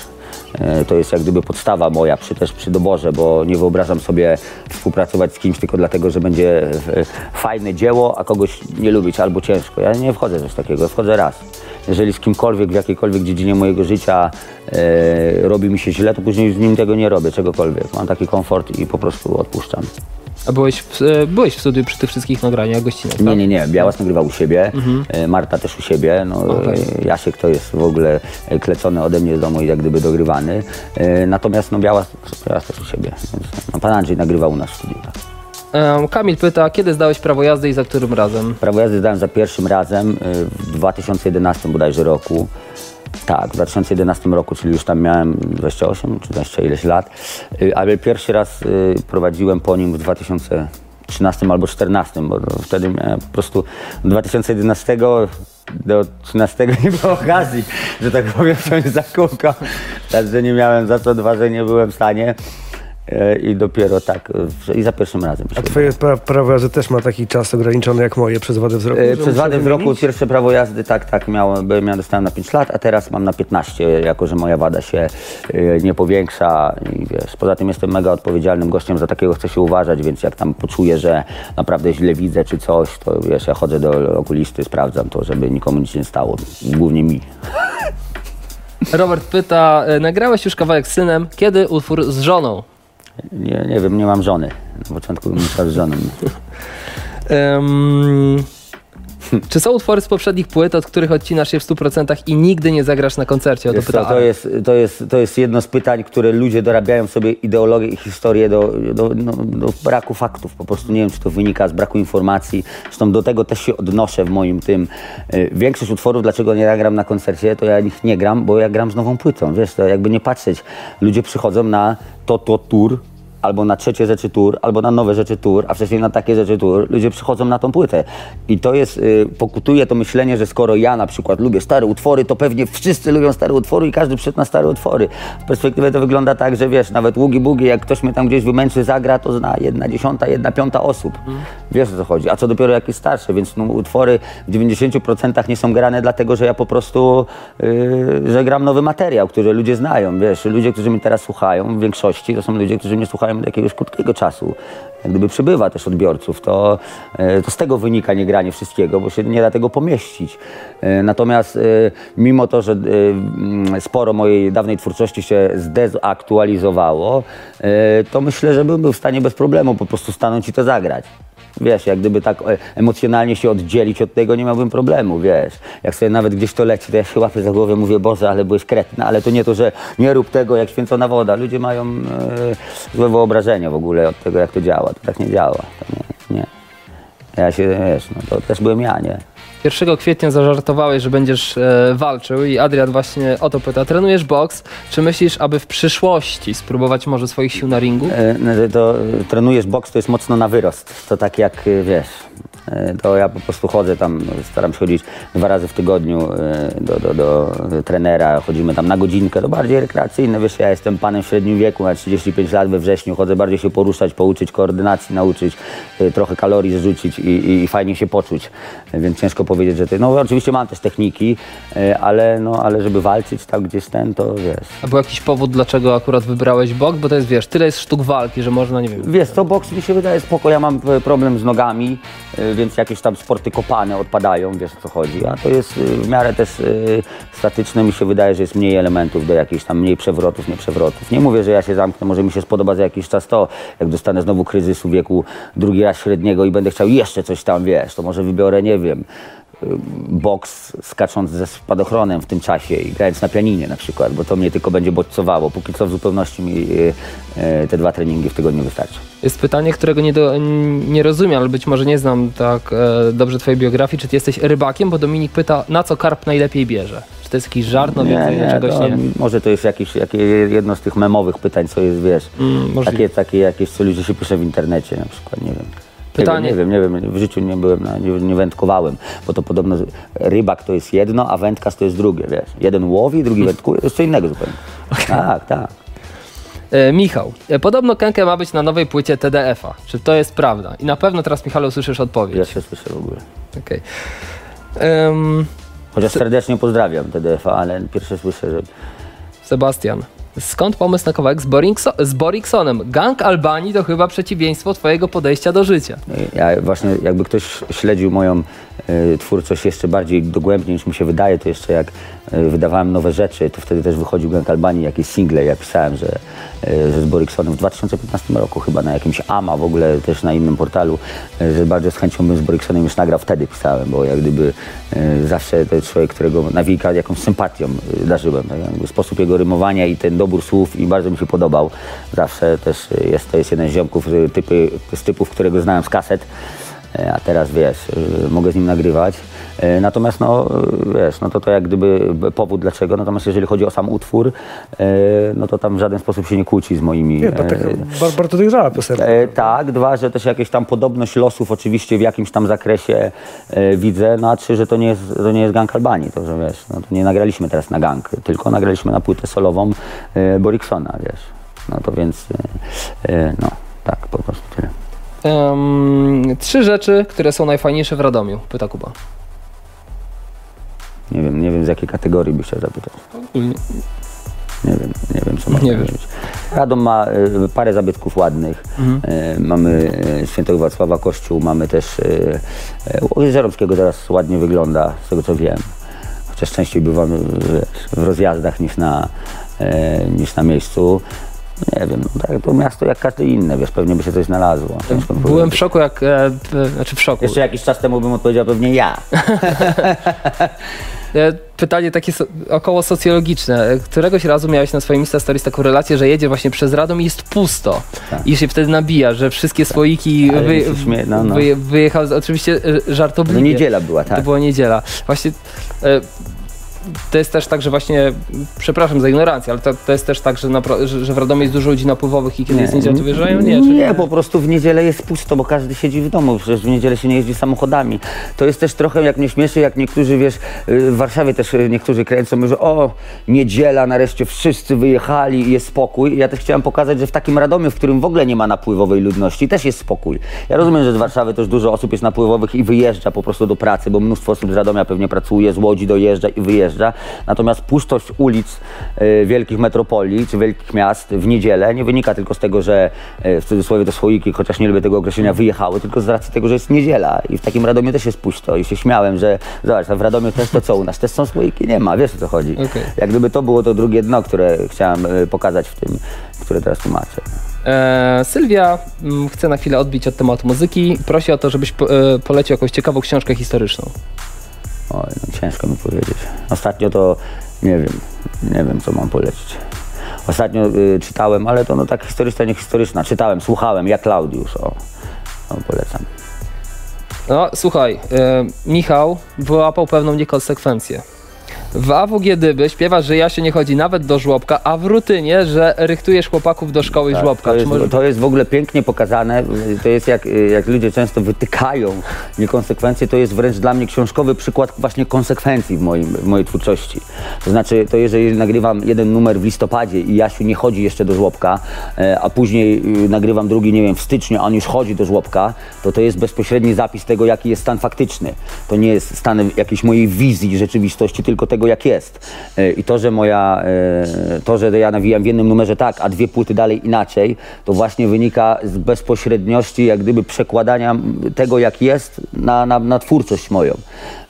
E, To jest jak gdyby podstawa moja przy, też przy doborze, bo nie wyobrażam sobie współpracować z kimś tylko dlatego, że będzie e, fajne dzieło, a kogoś nie lubić albo ciężko. Ja nie wchodzę w coś takiego, wchodzę raz. Jeżeli z kimkolwiek w jakiejkolwiek dziedzinie mojego życia e, robi mi się źle, to później z nim tego nie robię, czegokolwiek. Mam taki komfort i po prostu odpuszczam. A byłeś w, e, byłeś w studiu przy tych wszystkich nagraniach gościnnych, Nie, tak? nie, nie. Białas nagrywał u siebie, e, Marta też u siebie. No, Okej. e, Jasiek to jest w ogóle klecony ode mnie z domu i jak gdyby dogrywany. Natomiast no, Białas, Białas też u siebie. Więc, no, pan Andrzej nagrywał u nas w studiu. Tak. Kamil pyta, kiedy zdałeś prawo jazdy i za którym razem? Prawo jazdy zdałem za pierwszym razem w 2011 bodajże roku. Tak, w 2011 roku, czyli już tam miałem 28 czy 20 ileś lat. E, Ale pierwszy raz e, prowadziłem po nim w 2013 albo 2014, bo wtedy po prostu od 2011 do 13 nie było okazji, że tak powiem, wziąć za kółko. Także nie miałem za co dwa, że nie byłem w stanie. E, I dopiero tak, i za pierwszym razem. A twoje pra prawo jazdy też ma taki czas ograniczony jak moje przez wadę wzroku? E, Przez wadę wzroku wymienić? pierwsze prawo jazdy tak, tak miałem, ja dostałem na 5 lat, a teraz mam na 15, jako że moja wada się e, nie powiększa i wiesz, poza tym jestem mega odpowiedzialnym gościem, za takiego chcę się uważać, więc jak tam poczuję, że naprawdę źle widzę czy coś, to wiesz, ja chodzę do okulisty, sprawdzam to, żeby nikomu nic nie stało, głównie mi. Robert pyta, nagrałeś już kawałek z synem, kiedy utwór z żoną? Nie, nie wiem, nie mam żony. Na początku bym musiał z żoną. Em, czy są utwory z poprzednich płyt, od których odcinasz się w 100% i nigdy nie zagrasz na koncercie? O to to, jest, to, jest, to jest jedno z pytań, które ludzie dorabiają sobie ideologię i historię do, do, no, do braku faktów. Po prostu nie wiem, czy to wynika z braku informacji. Zresztą do tego też się odnoszę w moim tym. Y, Większość utworów, dlaczego nie gram na koncercie, to ja ich nie gram, bo ja gram z nową płytą. Wiesz, to jakby nie patrzeć. Ludzie przychodzą na to, to tour, albo na trzecie rzeczy tour, albo na nowe rzeczy tour, a wcześniej na takie rzeczy tour, ludzie przychodzą na tą płytę. I to jest, y, pokutuje to myślenie, że skoro ja na przykład lubię stare utwory, to pewnie wszyscy lubią stare utwory i każdy przyszedł na stare utwory. Z perspektywy to wygląda tak, że wiesz, nawet Ługi Bugi, jak ktoś mnie tam gdzieś wymęczy, zagra, to zna jedna dziesiąta, jedna piąta osób. Wiesz o co chodzi. A co dopiero jak jest starsze, więc no, utwory w 90% nie są grane dlatego, że ja po prostu, yy, że gram nowy materiał, który ludzie znają, wiesz. Ludzie, którzy mnie teraz słuchają, w większości to są ludzie, którzy mnie słuchają od jakiegoś krótkiego czasu. jak gdyby przybywa też odbiorców, to, e, to z tego wynika niegranie wszystkiego, bo się nie da tego pomieścić. E, Natomiast e, mimo to, że mm, sporo mojej dawnej twórczości się zdezaktualizowało, to myślę, że bym był w stanie bez problemu po prostu stanąć i to zagrać. Wiesz, jak gdyby tak e, emocjonalnie się oddzielić od tego, nie miałbym problemu, wiesz. Jak sobie nawet gdzieś to leci, to ja się łapię za głowę, mówię, Boże, ale byłeś kretny. Ale to nie to, że nie rób tego jak święcona woda. Ludzie mają e, złe wyobrażenie w ogóle od tego, jak to działa. To tak nie działa. To nie, nie. Ja się, wiesz, no to też byłem ja, nie? 1 kwietnia zażartowałeś, że będziesz e, walczył i Adrian właśnie o to pyta. Trenujesz boks, czy myślisz, aby w przyszłości spróbować może swoich sił na ringu? E, no, to e, trenujesz boks, to jest mocno na wyrost. To tak jak, e, wiesz, e, to ja po prostu chodzę tam, staram się chodzić dwa razy w tygodniu do, do, do trenera, chodzimy tam na godzinkę, to bardziej rekreacyjne, wiesz, ja jestem panem w średnim wieku, mam 35 lat we wrześniu, chodzę bardziej się poruszać, pouczyć koordynacji, nauczyć, trochę kalorii zrzucić i, i fajnie się poczuć, więc ciężko powiedzieć, że ty, no oczywiście mam też techniki, e, ale, no, ale żeby walczyć tam gdzieś ten, to wiesz, A był jakiś powód, dlaczego akurat wybrałeś boks? Bo to jest, wiesz, tyle jest sztuk walki, że można, nie wiem, Wiesz, to boks mi się wydaje spoko, ja mam e, problem z nogami, e, więc jakieś tam sporty kopane odpadają, wiesz o co chodzi, a to jest w miarę też statyczne, mi się wydaje, że jest mniej elementów do jakichś tam mniej przewrotów, nie przewrotów. Nie mówię, że ja się zamknę, może mi się spodoba za jakiś czas to, jak dostanę znowu kryzysu wieku drugi raz średniego i będę chciał jeszcze coś tam, wiesz, to może wybiorę, nie wiem, boks skacząc ze spadochronem w tym czasie i grając na pianinie na przykład, bo to mnie tylko będzie bodźcowało. Póki co w zupełności mi y, y, te dwa treningi w tygodniu wystarczą. Jest pytanie, którego nie, do, nie rozumiem, ale być może nie znam tak e, dobrze twojej biografii. Czy ty jesteś rybakiem? Bo Dominik pyta, na co karp najlepiej bierze? Czy to jest jakiś żart, no więcej czegoś to, nie? Może to jest jakieś, jakie, jedno z tych memowych pytań, co jest, wiesz, Mm, takie, takie jakieś, co ludzie się pisze w internecie na przykład, nie wiem. Pytanie- Nie wiem, nie wiem, nie wiem, w życiu nie byłem, na, nie, nie wędkowałem, bo to podobno rybak to jest jedno, a wędkarz to jest drugie, wiesz. Jeden łowi, drugi wędkuje, to jest co innego zupełnie. Tak, tak. E, Michał, e, podobno Kenke ma być na nowej płycie TDF-a. Czy to jest prawda? I na pewno teraz, Michale, usłyszysz odpowiedź. Pierwsze słyszę w ogóle. Okej. Em, Chociaż serdecznie pozdrawiam TDF-a, ale pierwsze słyszę, że Sebastian, skąd pomysł na kawałek z, Borikso- z Boriksonem? Gang Albanii to chyba przeciwieństwo twojego podejścia do życia. Ja właśnie, jakby ktoś śledził moją e, twórczość jeszcze bardziej dogłębnie niż mi się wydaje, to jeszcze jak e, wydawałem nowe rzeczy, to wtedy też wychodził Gang Albanii, jakieś single. Ja pisałem, że, e, że z Boriksonem w 2015 roku chyba na jakimś AMA, w ogóle też na innym portalu, że bardzo z chęcią bym z Boriksonem już nagrał. Wtedy pisałem, bo jak gdyby zawsze to człowiek, którego nawika jakąś sympatią darzyłem. Tak? Sposób jego rymowania i ten dobór słów i bardzo mi się podobał. Zawsze też jest, to jest jeden z ziomków typy, z typów, którego znałem z kaset. E, A teraz wiesz, e, mogę z nim nagrywać. E, Natomiast no wiesz, no to to jak gdyby powód dlaczego. Natomiast jeżeli chodzi o sam utwór, no to tam w żaden sposób się nie kłóci z moimi. Nie, bar- bardzo dojrzała piosenka. Tak, dwa, że też jakieś tam podobność losów oczywiście w jakimś tam zakresie widzę, no a trzy, że to nie jest, to nie jest gang Albanii, to że wiesz, no to nie nagraliśmy teraz na gang, tylko nagraliśmy na płytę solową Boriksona, wiesz. No to więc, no tak, po prostu tyle. Em, trzy rzeczy, które są najfajniejsze w Radomiu, pyta Kuba. Nie wiem, nie wiem z jakiej kategorii byś chciał zapytać. Nie wiem, nie wiem co Nie wiesz. powiedzieć. Radom ma e, parę zabytków ładnych. E, mamy e, Świętego Wacława Kościół, mamy też e, e, Jeziorowskiego teraz ładnie wygląda, z tego co wiem. Chociaż częściej bywam wiesz, w rozjazdach niż na, e, niż na miejscu. Nie wiem, no tak, to miasto jak każde inne, wiesz, pewnie by się coś znalazło. Ciężko mi Byłem w powiedzieć. szoku, jak. E, p- znaczy w szoku. Jeszcze jakiś czas temu bym odpowiedział pewnie ja. E, Pytanie takie so, około socjologiczne. E, Któregoś razu miałeś na swoim Insta Stories taką relację, że jedzie właśnie przez Radom i jest pusto. Tak. I się wtedy nabija, że wszystkie słoiki Ale wy, śmie- no, no. Wy, wyjechał. Oczywiście e, żartobliwie. No niedziela była, tak. To była niedziela. Właśnie e, to jest też tak, że właśnie, przepraszam za ignorancję, ale to, to jest też tak, że, napra- że, w Radomiu jest dużo ludzi napływowych i kiedy jest niedziela, to wyjeżdżają? Nie, czy nie, po prostu w niedzielę jest pusto, bo każdy siedzi w domu, przecież w niedzielę się nie jeździ samochodami. To jest też trochę jak mnie śmieszy, jak niektórzy, wiesz, y, w Warszawie też y, niektórzy kręcą, że o, niedziela, nareszcie wszyscy wyjechali i jest spokój. Ja też chciałem pokazać, że w takim Radomiu, w którym w ogóle nie ma napływowej ludności, też jest spokój. Ja rozumiem, że z Warszawy też dużo osób jest napływowych i wyjeżdża po prostu do pracy, bo mnóstwo osób z Radomia pewnie pracuje, z Łodzi dojeżdża i wyjeżdża. Natomiast pustość ulic e, wielkich metropolii czy wielkich miast w niedzielę nie wynika tylko z tego, że e, w cudzysłowie te słoiki, chociaż nie lubię tego określenia, wyjechały, tylko z racji tego, że jest niedziela i w takim Radomiu też jest pusto i się śmiałem, że zobacz, w Radomiu też to co u nas, też są słoiki? Nie ma, wiesz o co chodzi. Okej. Jak gdyby to było to drugie dno, które chciałem e, pokazać w tym, które teraz tłumaczę. E, Sylwia mm, chce na chwilę odbić od tematu muzyki. Prosi o to, żebyś po, e, polecił jakąś ciekawą książkę historyczną. Oj, no ciężko mi powiedzieć. Ostatnio to nie wiem, nie wiem co mam polecić. Ostatnio y, czytałem, ale to no tak historyczna, nie historyczna. Czytałem, słuchałem, jak Klaudiusz, o. No, polecam. No, słuchaj, e, Michał wyłapał pewną niekonsekwencję. W AWG Dyby śpiewasz, że ja się nie chodzi nawet do żłobka, a w rutynie, że rychtujesz chłopaków do szkoły Tak, żłobka. To jest, może... to jest w ogóle pięknie pokazane. To jest jak, jak ludzie często wytykają niekonsekwencje, to jest wręcz dla mnie książkowy przykład właśnie konsekwencji w, moim, w mojej twórczości. To znaczy, to jeżeli nagrywam jeden numer w listopadzie i Jasiu nie chodzi jeszcze do żłobka, e, a później y, nagrywam drugi, nie wiem, w styczniu, a on już chodzi do żłobka, to to jest bezpośredni zapis tego, jaki jest stan faktyczny. To nie jest stan jakiejś mojej wizji rzeczywistości, tylko tego, jak jest. E, I to, że moja, e, to, że ja nawijam w jednym numerze tak, a dwie płyty dalej inaczej, to właśnie wynika z bezpośredniości, jak gdyby przekładania tego, jak jest, na, na, na twórczość moją.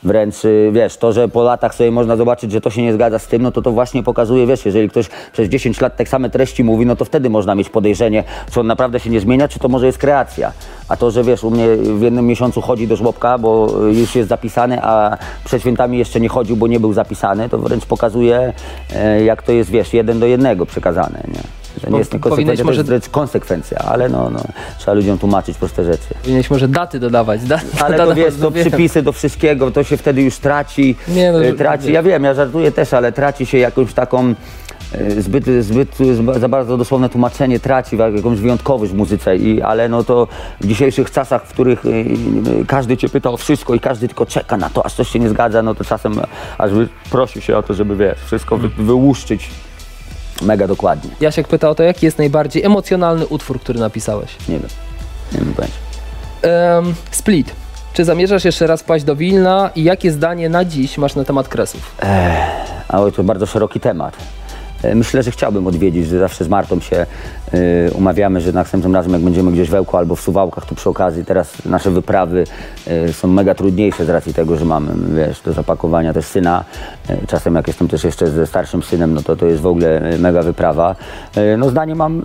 Wręcz, y, wiesz, to, że po latach sobie można zobaczyć, że to się nie zgadza z tym, no to to właśnie pokazuje, wiesz, jeżeli ktoś przez 10 lat tak same treści mówi, no to wtedy można mieć podejrzenie, czy on naprawdę się nie zmienia, czy to może jest kreacja. A to, że wiesz, u mnie w jednym miesiącu chodzi do żłobka, bo y, już jest zapisany, a przed świętami jeszcze nie chodził, bo nie był zapisany, to wręcz pokazuje, e, jak to jest, wiesz, jeden do jednego przekazane, nie? To nie jest konsekwencja, to może- jest wręcz konsekwencja, ale no, no, trzeba ludziom tłumaczyć proste rzeczy. Powinieneś może daty dodawać. Da, Ale to wiesz, to wiem. przypisy do wszystkiego, to się wtedy już traci. Nie, no, e, traci. Ja wiem, ja żartuję też, ale traci się jakąś taką zbyt, zbyt zba- za bardzo dosłowne tłumaczenie traci jakąś wyjątkowość w muzyce, I, ale no to w dzisiejszych czasach, w których e, e, każdy cię pyta o wszystko i każdy tylko czeka na to, aż coś się nie zgadza, no to czasem aż prosi się o to, żeby wiesz, wszystko wy, wyłuszczyć mega dokładnie. Jasiek pyta o to, jaki jest najbardziej emocjonalny utwór, który napisałeś. Nie wiem, nie wiem pojęcia. Em, Split. Czy zamierzasz jeszcze raz paść do Wilna i jakie zdanie na dziś masz na temat kresów? Ale to bardzo szeroki temat. E, Myślę, że chciałbym odwiedzić, że zawsze z Martą się y, umawiamy, że następnym razem jak będziemy gdzieś w Ełku albo w Suwałkach, to przy okazji teraz nasze wyprawy y, są mega trudniejsze z racji tego, że mamy, wiesz, do zapakowania też syna. Y, czasem jak jestem też jeszcze ze starszym synem, no to to jest w ogóle mega wyprawa. No zdanie mam,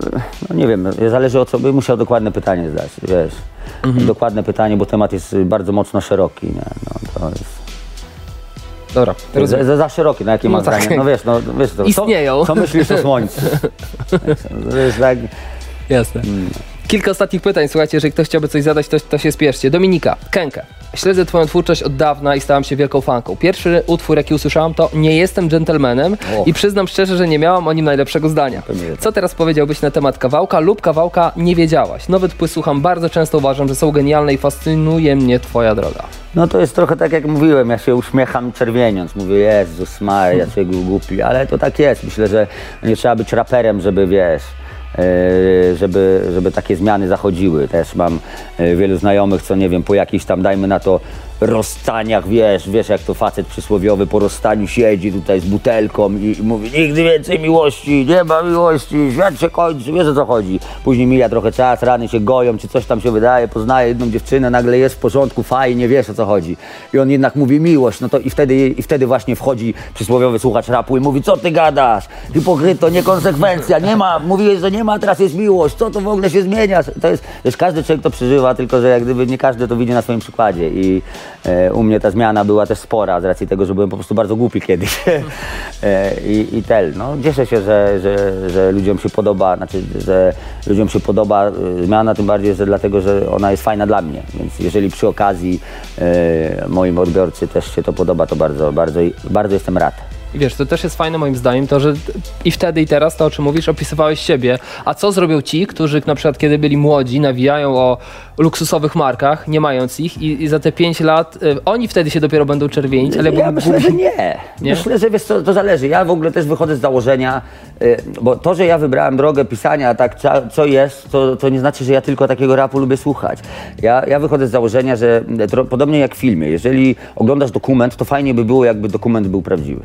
no nie wiem, zależy od co, bym musiał dokładne pytanie zdać, wiesz. Dokładne pytanie, bo temat jest bardzo mocno szeroki, nie? No, to jest... Dobra, rozumiem. Za, za, szeroki, na jakie No tak. zdanie? No wiesz, no wiesz to, Istnieją. Co, co myślisz o słońcu? Tak, Jasne. Kilka ostatnich pytań, słuchajcie, jeżeli ktoś chciałby coś zadać, to, to się spieszcie. Dominika, Kenkę. Śledzę twoją twórczość od dawna i stałam się wielką fanką. Pierwszy utwór, jaki usłyszałam, to Nie jestem dżentelmenem Och. i przyznam szczerze, że nie miałam o nim najlepszego zdania. Co teraz powiedziałbyś na temat kawałka lub kawałka nie wiedziałaś? Nowe tpły słucham bardzo często, uważam, że są genialne i fascynuje mnie twoja droga. no to jest trochę tak jak mówiłem, ja się uśmiecham czerwieniąc, mówię Jezus Maria, człowiek był głupi, ale to tak jest, myślę, że nie trzeba być raperem, żeby wiesz, żeby, żeby takie zmiany zachodziły. Też mam e, wielu znajomych, co nie wiem, po jakichś tam, dajmy na to, rozstaniach, wiesz, wiesz jak to facet przysłowiowy po rozstaniu siedzi tutaj z butelką i, i mówi nigdy więcej miłości, nie ma miłości, świat się kończy, wiesz o co chodzi. Później mija trochę czas, rany się goją, czy coś tam się wydaje, poznaje jedną dziewczynę, nagle jest w porządku, fajnie, wiesz o co chodzi. I on jednak mówi miłość, no to i wtedy, i wtedy właśnie wchodzi przysłowiowy słuchacz rapu i mówi, co ty gadasz, hipokryto, niekonsekwencja, nie ma, mówiłeś, że nie ma, teraz jest miłość, co to w ogóle się zmienia? To jest, wiesz, każdy człowiek to przeżywa, tylko że jak gdyby nie każdy to widzi na swoim przykładzie i u mnie ta zmiana była też spora z racji tego, że byłem po prostu bardzo głupi kiedyś. E, i, i tel, no. Cieszę się, że, że, że ludziom się podoba, znaczy, że ludziom się podoba e, zmiana, tym bardziej, że dlatego, że ona jest fajna dla mnie, więc jeżeli przy okazji e, moim odbiorcy też się to podoba, to bardzo, bardzo, bardzo jestem rad. I wiesz, to też jest fajne moim zdaniem, to, że i wtedy i teraz to, o czym mówisz, opisywałeś siebie. A co zrobią ci, którzy na przykład kiedy byli młodzi, nawijają o luksusowych markach, nie mając ich i, i za te 5 lat, y, oni wtedy się dopiero będą czerwienić, ale ja myślę, że nie. Nie? Myślę, że wiesz co, to zależy. Ja w ogóle też wychodzę z założenia, y, bo to, że ja wybrałem drogę pisania, tak co, jest, to, to nie znaczy, że ja tylko takiego rapu lubię słuchać. Ja, ja wychodzę z założenia, że tro, podobnie jak w filmie, jeżeli oglądasz dokument, to fajnie by było, jakby dokument był prawdziwy.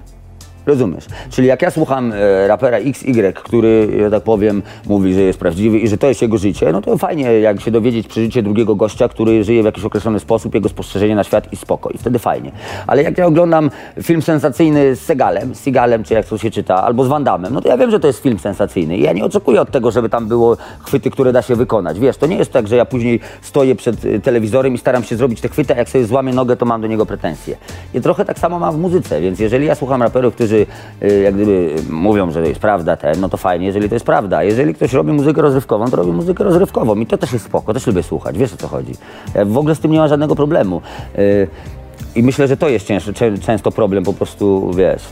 Rozumiesz? Czyli jak ja słucham e, rapera XY, który, ja tak powiem, mówi, że jest prawdziwy i że to jest jego życie, no to fajnie jak się dowiedzieć przeżycie drugiego gościa, który żyje w jakiś określony sposób, jego spostrzeżenie na świat i spokój. Wtedy fajnie. Ale jak ja oglądam film sensacyjny z Segalem, z Segalem, czy jak to się czyta, albo z Van no to ja wiem, że to jest film sensacyjny i ja nie oczekuję od tego, żeby tam było chwyty, które da się wykonać. Wiesz, to nie jest tak, że ja później stoję przed y, telewizorem i staram się zrobić te chwyty, a jak sobie złamię nogę, to mam do niego pretensje. I trochę tak samo mam w muzyce, więc jeżeli ja słucham raperów, którzy y, jak gdyby mówią, że to jest prawda ten, no to fajnie, jeżeli to jest prawda. Jeżeli ktoś robi muzykę rozrywkową, to robi muzykę rozrywkową i to też jest spoko, też lubię słuchać, wiesz o co chodzi. Ja w ogóle z tym nie ma żadnego problemu. Y, I myślę, że to jest cięższy, czę- często problem po prostu, wiesz,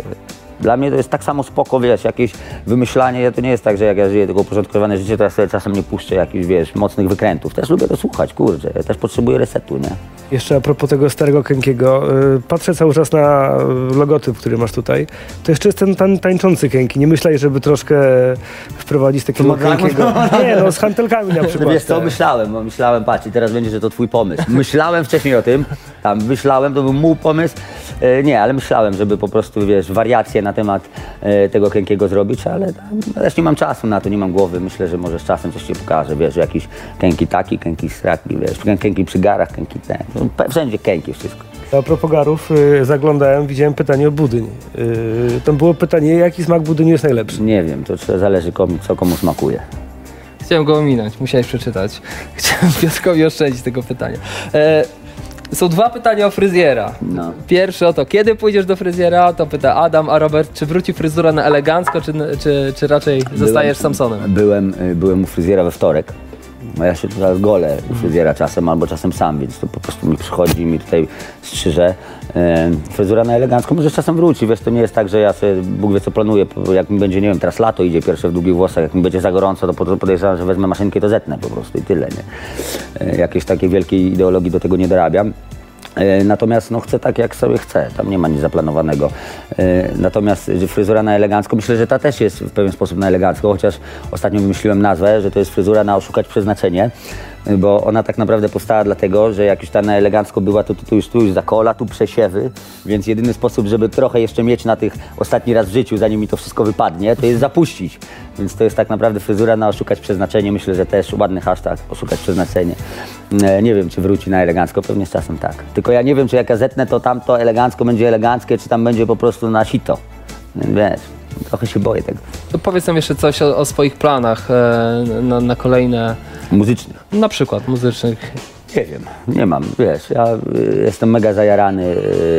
dla mnie to jest tak samo spoko, wiesz, jakieś wymyślanie, to nie jest tak, że jak ja żyję tylko uporządkowane życie, to ja sobie czasem nie puszczę jakichś, wiesz, mocnych wykrętów. Też lubię to słuchać, kurczę, ja też potrzebuję resetu, nie? Jeszcze a propos tego starego Kenkiego, y, patrzę cały czas na y, logotyp, który masz tutaj. To jeszcze jest ten tańczący Kenki. Nie myślałeś, żeby troszkę wprowadzić takiego To ma- Kenkiego. Nie, no z hantelkami na przykład. Wiesz co, tak. myślałem, myślałem, patrz, i teraz będzie, że to twój pomysł. Myślałem wcześniej o tym, tam myślałem, to był mój pomysł. E, nie, ale myślałem, żeby po prostu, wiesz, wariacje na temat e, tego Kenkiego zrobić, ale też nie mam czasu na to, nie mam głowy. Myślę, że może z czasem coś ci pokażę, wiesz, że jakiś Kenki taki, Kenki straki, wiesz, Kenki przy garach, Kenki ten. No, wszędzie Kenki, wszystko. A propos garów, y, zaglądałem, widziałem pytanie o budyń. Y, tam było pytanie, jaki smak budyniu jest najlepszy? Nie wiem, to zależy komu, co komu smakuje. Chciałem go ominąć, musiałeś przeczytać. Chciałem Piotrkowi oszczędzić tego pytania. E, są dwa pytania o fryzjera. No. Pierwsze o to, kiedy pójdziesz do fryzjera, to pyta Adam, a Robert, czy wróci fryzura na elegancko, czy, czy, czy raczej zostajesz Samsonem? Byłem, y, byłem u fryzjera we wtorek. Ja się tutaj golę u fryzjera czasem, albo czasem sam, więc to po prostu mi przychodzi mi tutaj strzyże. E, fryzura na elegancko może czasem wróci, wiesz, to nie jest tak, że ja sobie Bóg wie co planuję, jak mi będzie, nie wiem, teraz lato idzie pierwsze w długich włosach, jak mi będzie za gorąco, to po- podejrzewam, że wezmę maszynkę i to zetnę po prostu i tyle, nie? E, jakiejś takiej wielkiej ideologii do tego nie dorabiam. E, Natomiast no, chcę tak, jak sobie chcę, tam nie ma nic zaplanowanego. E, Natomiast fryzura na elegancko, myślę, że ta też jest w pewien sposób na elegancko, chociaż ostatnio wymyśliłem nazwę, że to jest fryzura na oszukać przeznaczenie, bo ona tak naprawdę powstała dlatego, że jak już ta na elegancko była, to tu już, tu już zakola, tu przesiewy, więc jedyny sposób, żeby trochę jeszcze mieć na tych ostatni raz w życiu, zanim mi to wszystko wypadnie, to jest zapuścić. Więc to jest tak naprawdę fryzura na oszukać przeznaczenie. Myślę, że też ładny hashtag, oszukać przeznaczenie. E, Nie wiem, czy wróci na elegancko, pewnie z czasem tak. Tylko ja nie wiem, czy jak ja zetnę, to tamto elegancko będzie eleganckie, czy tam będzie po prostu na sito. Wiesz, trochę się boję tego. To powiedz nam jeszcze coś o, o swoich planach e, na, na kolejne, Muzycznych. na przykład muzycznych. Nie wiem, nie mam, wiesz, ja y, jestem mega zajarany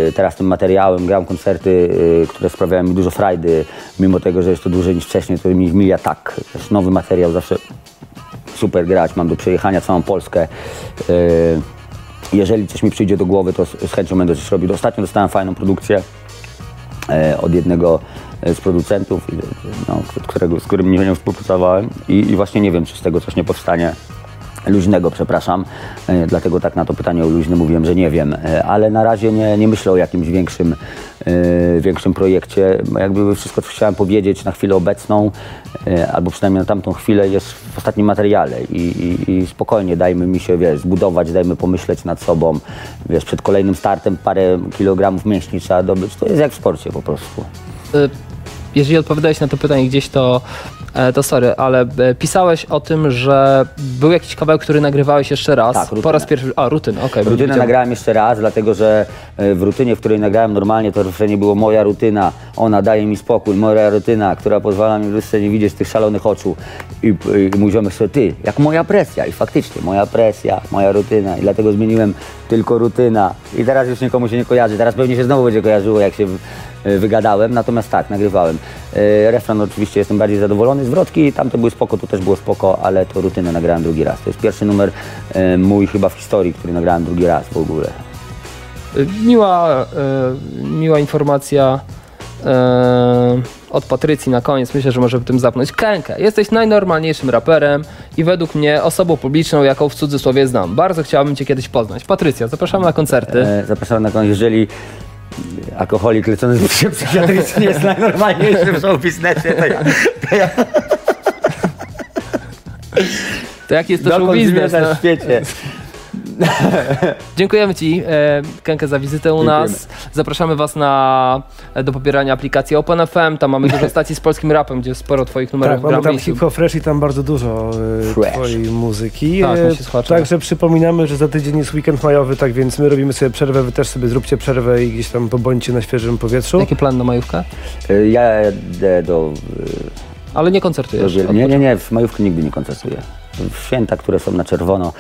y, teraz tym materiałem, gram koncerty, y, które sprawiają mi dużo frajdy, mimo tego, że jest to dłużej niż wcześniej, to mi mija tak, nowy materiał zawsze super grać, mam do przejechania całą Polskę. Jeżeli coś mi przyjdzie do głowy, to z, chęcią będę coś robił. Ostatnio dostałem fajną produkcję e, od jednego e, z producentów, no, którego, z którym nie, nie współpracowałem I, i właśnie nie wiem, czy z tego coś nie powstanie. Luźnego, przepraszam, e, dlatego tak na to pytanie o luźny mówiłem, że nie wiem, e, ale na razie nie, nie myślę o jakimś większym, e, większym projekcie. Jakby wszystko, co chciałem powiedzieć na chwilę obecną, e, albo przynajmniej na tamtą chwilę jest w ostatnim materiale i, i, i spokojnie dajmy mi się, wiesz, zbudować, dajmy pomyśleć nad sobą, wiesz, przed kolejnym startem parę kilogramów mięśni trzeba dobyć, to jest jak w sporcie po prostu. Jeżeli odpowiadałeś na to pytanie gdzieś, to, e, to sorry, ale e, pisałeś o tym, że był jakiś kawałek, który nagrywałeś jeszcze raz. Tak, po raz pierwszy. A, rutynę, okej. bo Rutynę nagrałem jeszcze raz, dlatego że e, w rutynie, w której nagrałem normalnie, to refrenie było moja rutyna, ona daje mi spokój, moja rutyna, która pozwala mi w nie widzieć tych szalonych oczu. I, i mój ziomek sobie, ty, jak moja presja. I faktycznie, moja presja, moja rutyna. I dlatego zmieniłem tylko rutyna. I teraz już nikomu się nie kojarzy. Teraz pewnie się znowu będzie kojarzyło, jak się wygadałem. Natomiast tak, nagrywałem. E, Refren oczywiście jestem bardziej zadowolony. Zwrotki, tamte były spoko, to też było spoko, ale to rutynę nagrałem drugi raz. To jest pierwszy numer e, mój chyba w historii, który nagrałem drugi raz w ogóle. E, Miła, e, miła informacja e, od Patrycji na koniec. Myślę, że może tym zapnąć. Kenkę, jesteś najnormalniejszym raperem i według mnie osobą publiczną, jaką w cudzysłowie znam. Bardzo chciałabym Cię kiedyś poznać. Patrycja, zapraszamy na koncerty. E, zapraszam na koniec, jeżeli alkoholik leczony z wózkiem psychiatrycznym jest najnormalniejszy w show biznesie, to ja, to ja To jaki jest to show dokąd biznes? zmierzasz No? w świecie. Dziękujemy Ci, e, Kenkę, za wizytę u Dziękujemy. nas. Zapraszamy Was na e, do pobierania aplikacji OpenFM, tam mamy dużo stacji z polskim rapem, gdzie sporo twoich numerów Tak, mamy tam miejscu. Hip Hop Fresh i tam bardzo dużo e, Fresh. twojej muzyki. Tak, E. Także przypominamy, że za tydzień jest weekend majowy, tak więc my robimy sobie przerwę, wy też sobie zróbcie przerwę i gdzieś tam pobądźcie na świeżym powietrzu. Jaki plan na majówkę? Y, Ja jadę do... Ale nie do koncertujesz. Wiel- nie, nie, nie, w majówkę nigdy nie koncertuję. Święta, które są na czerwono,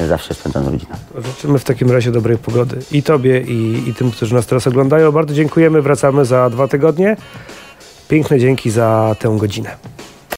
y, zawsze spędzam z rodziną. Życzymy w takim razie dobrej pogody i tobie, i, i tym, którzy nas teraz oglądają. Bardzo dziękujemy, wracamy za dwa tygodnie. Piękne dzięki za tę godzinę.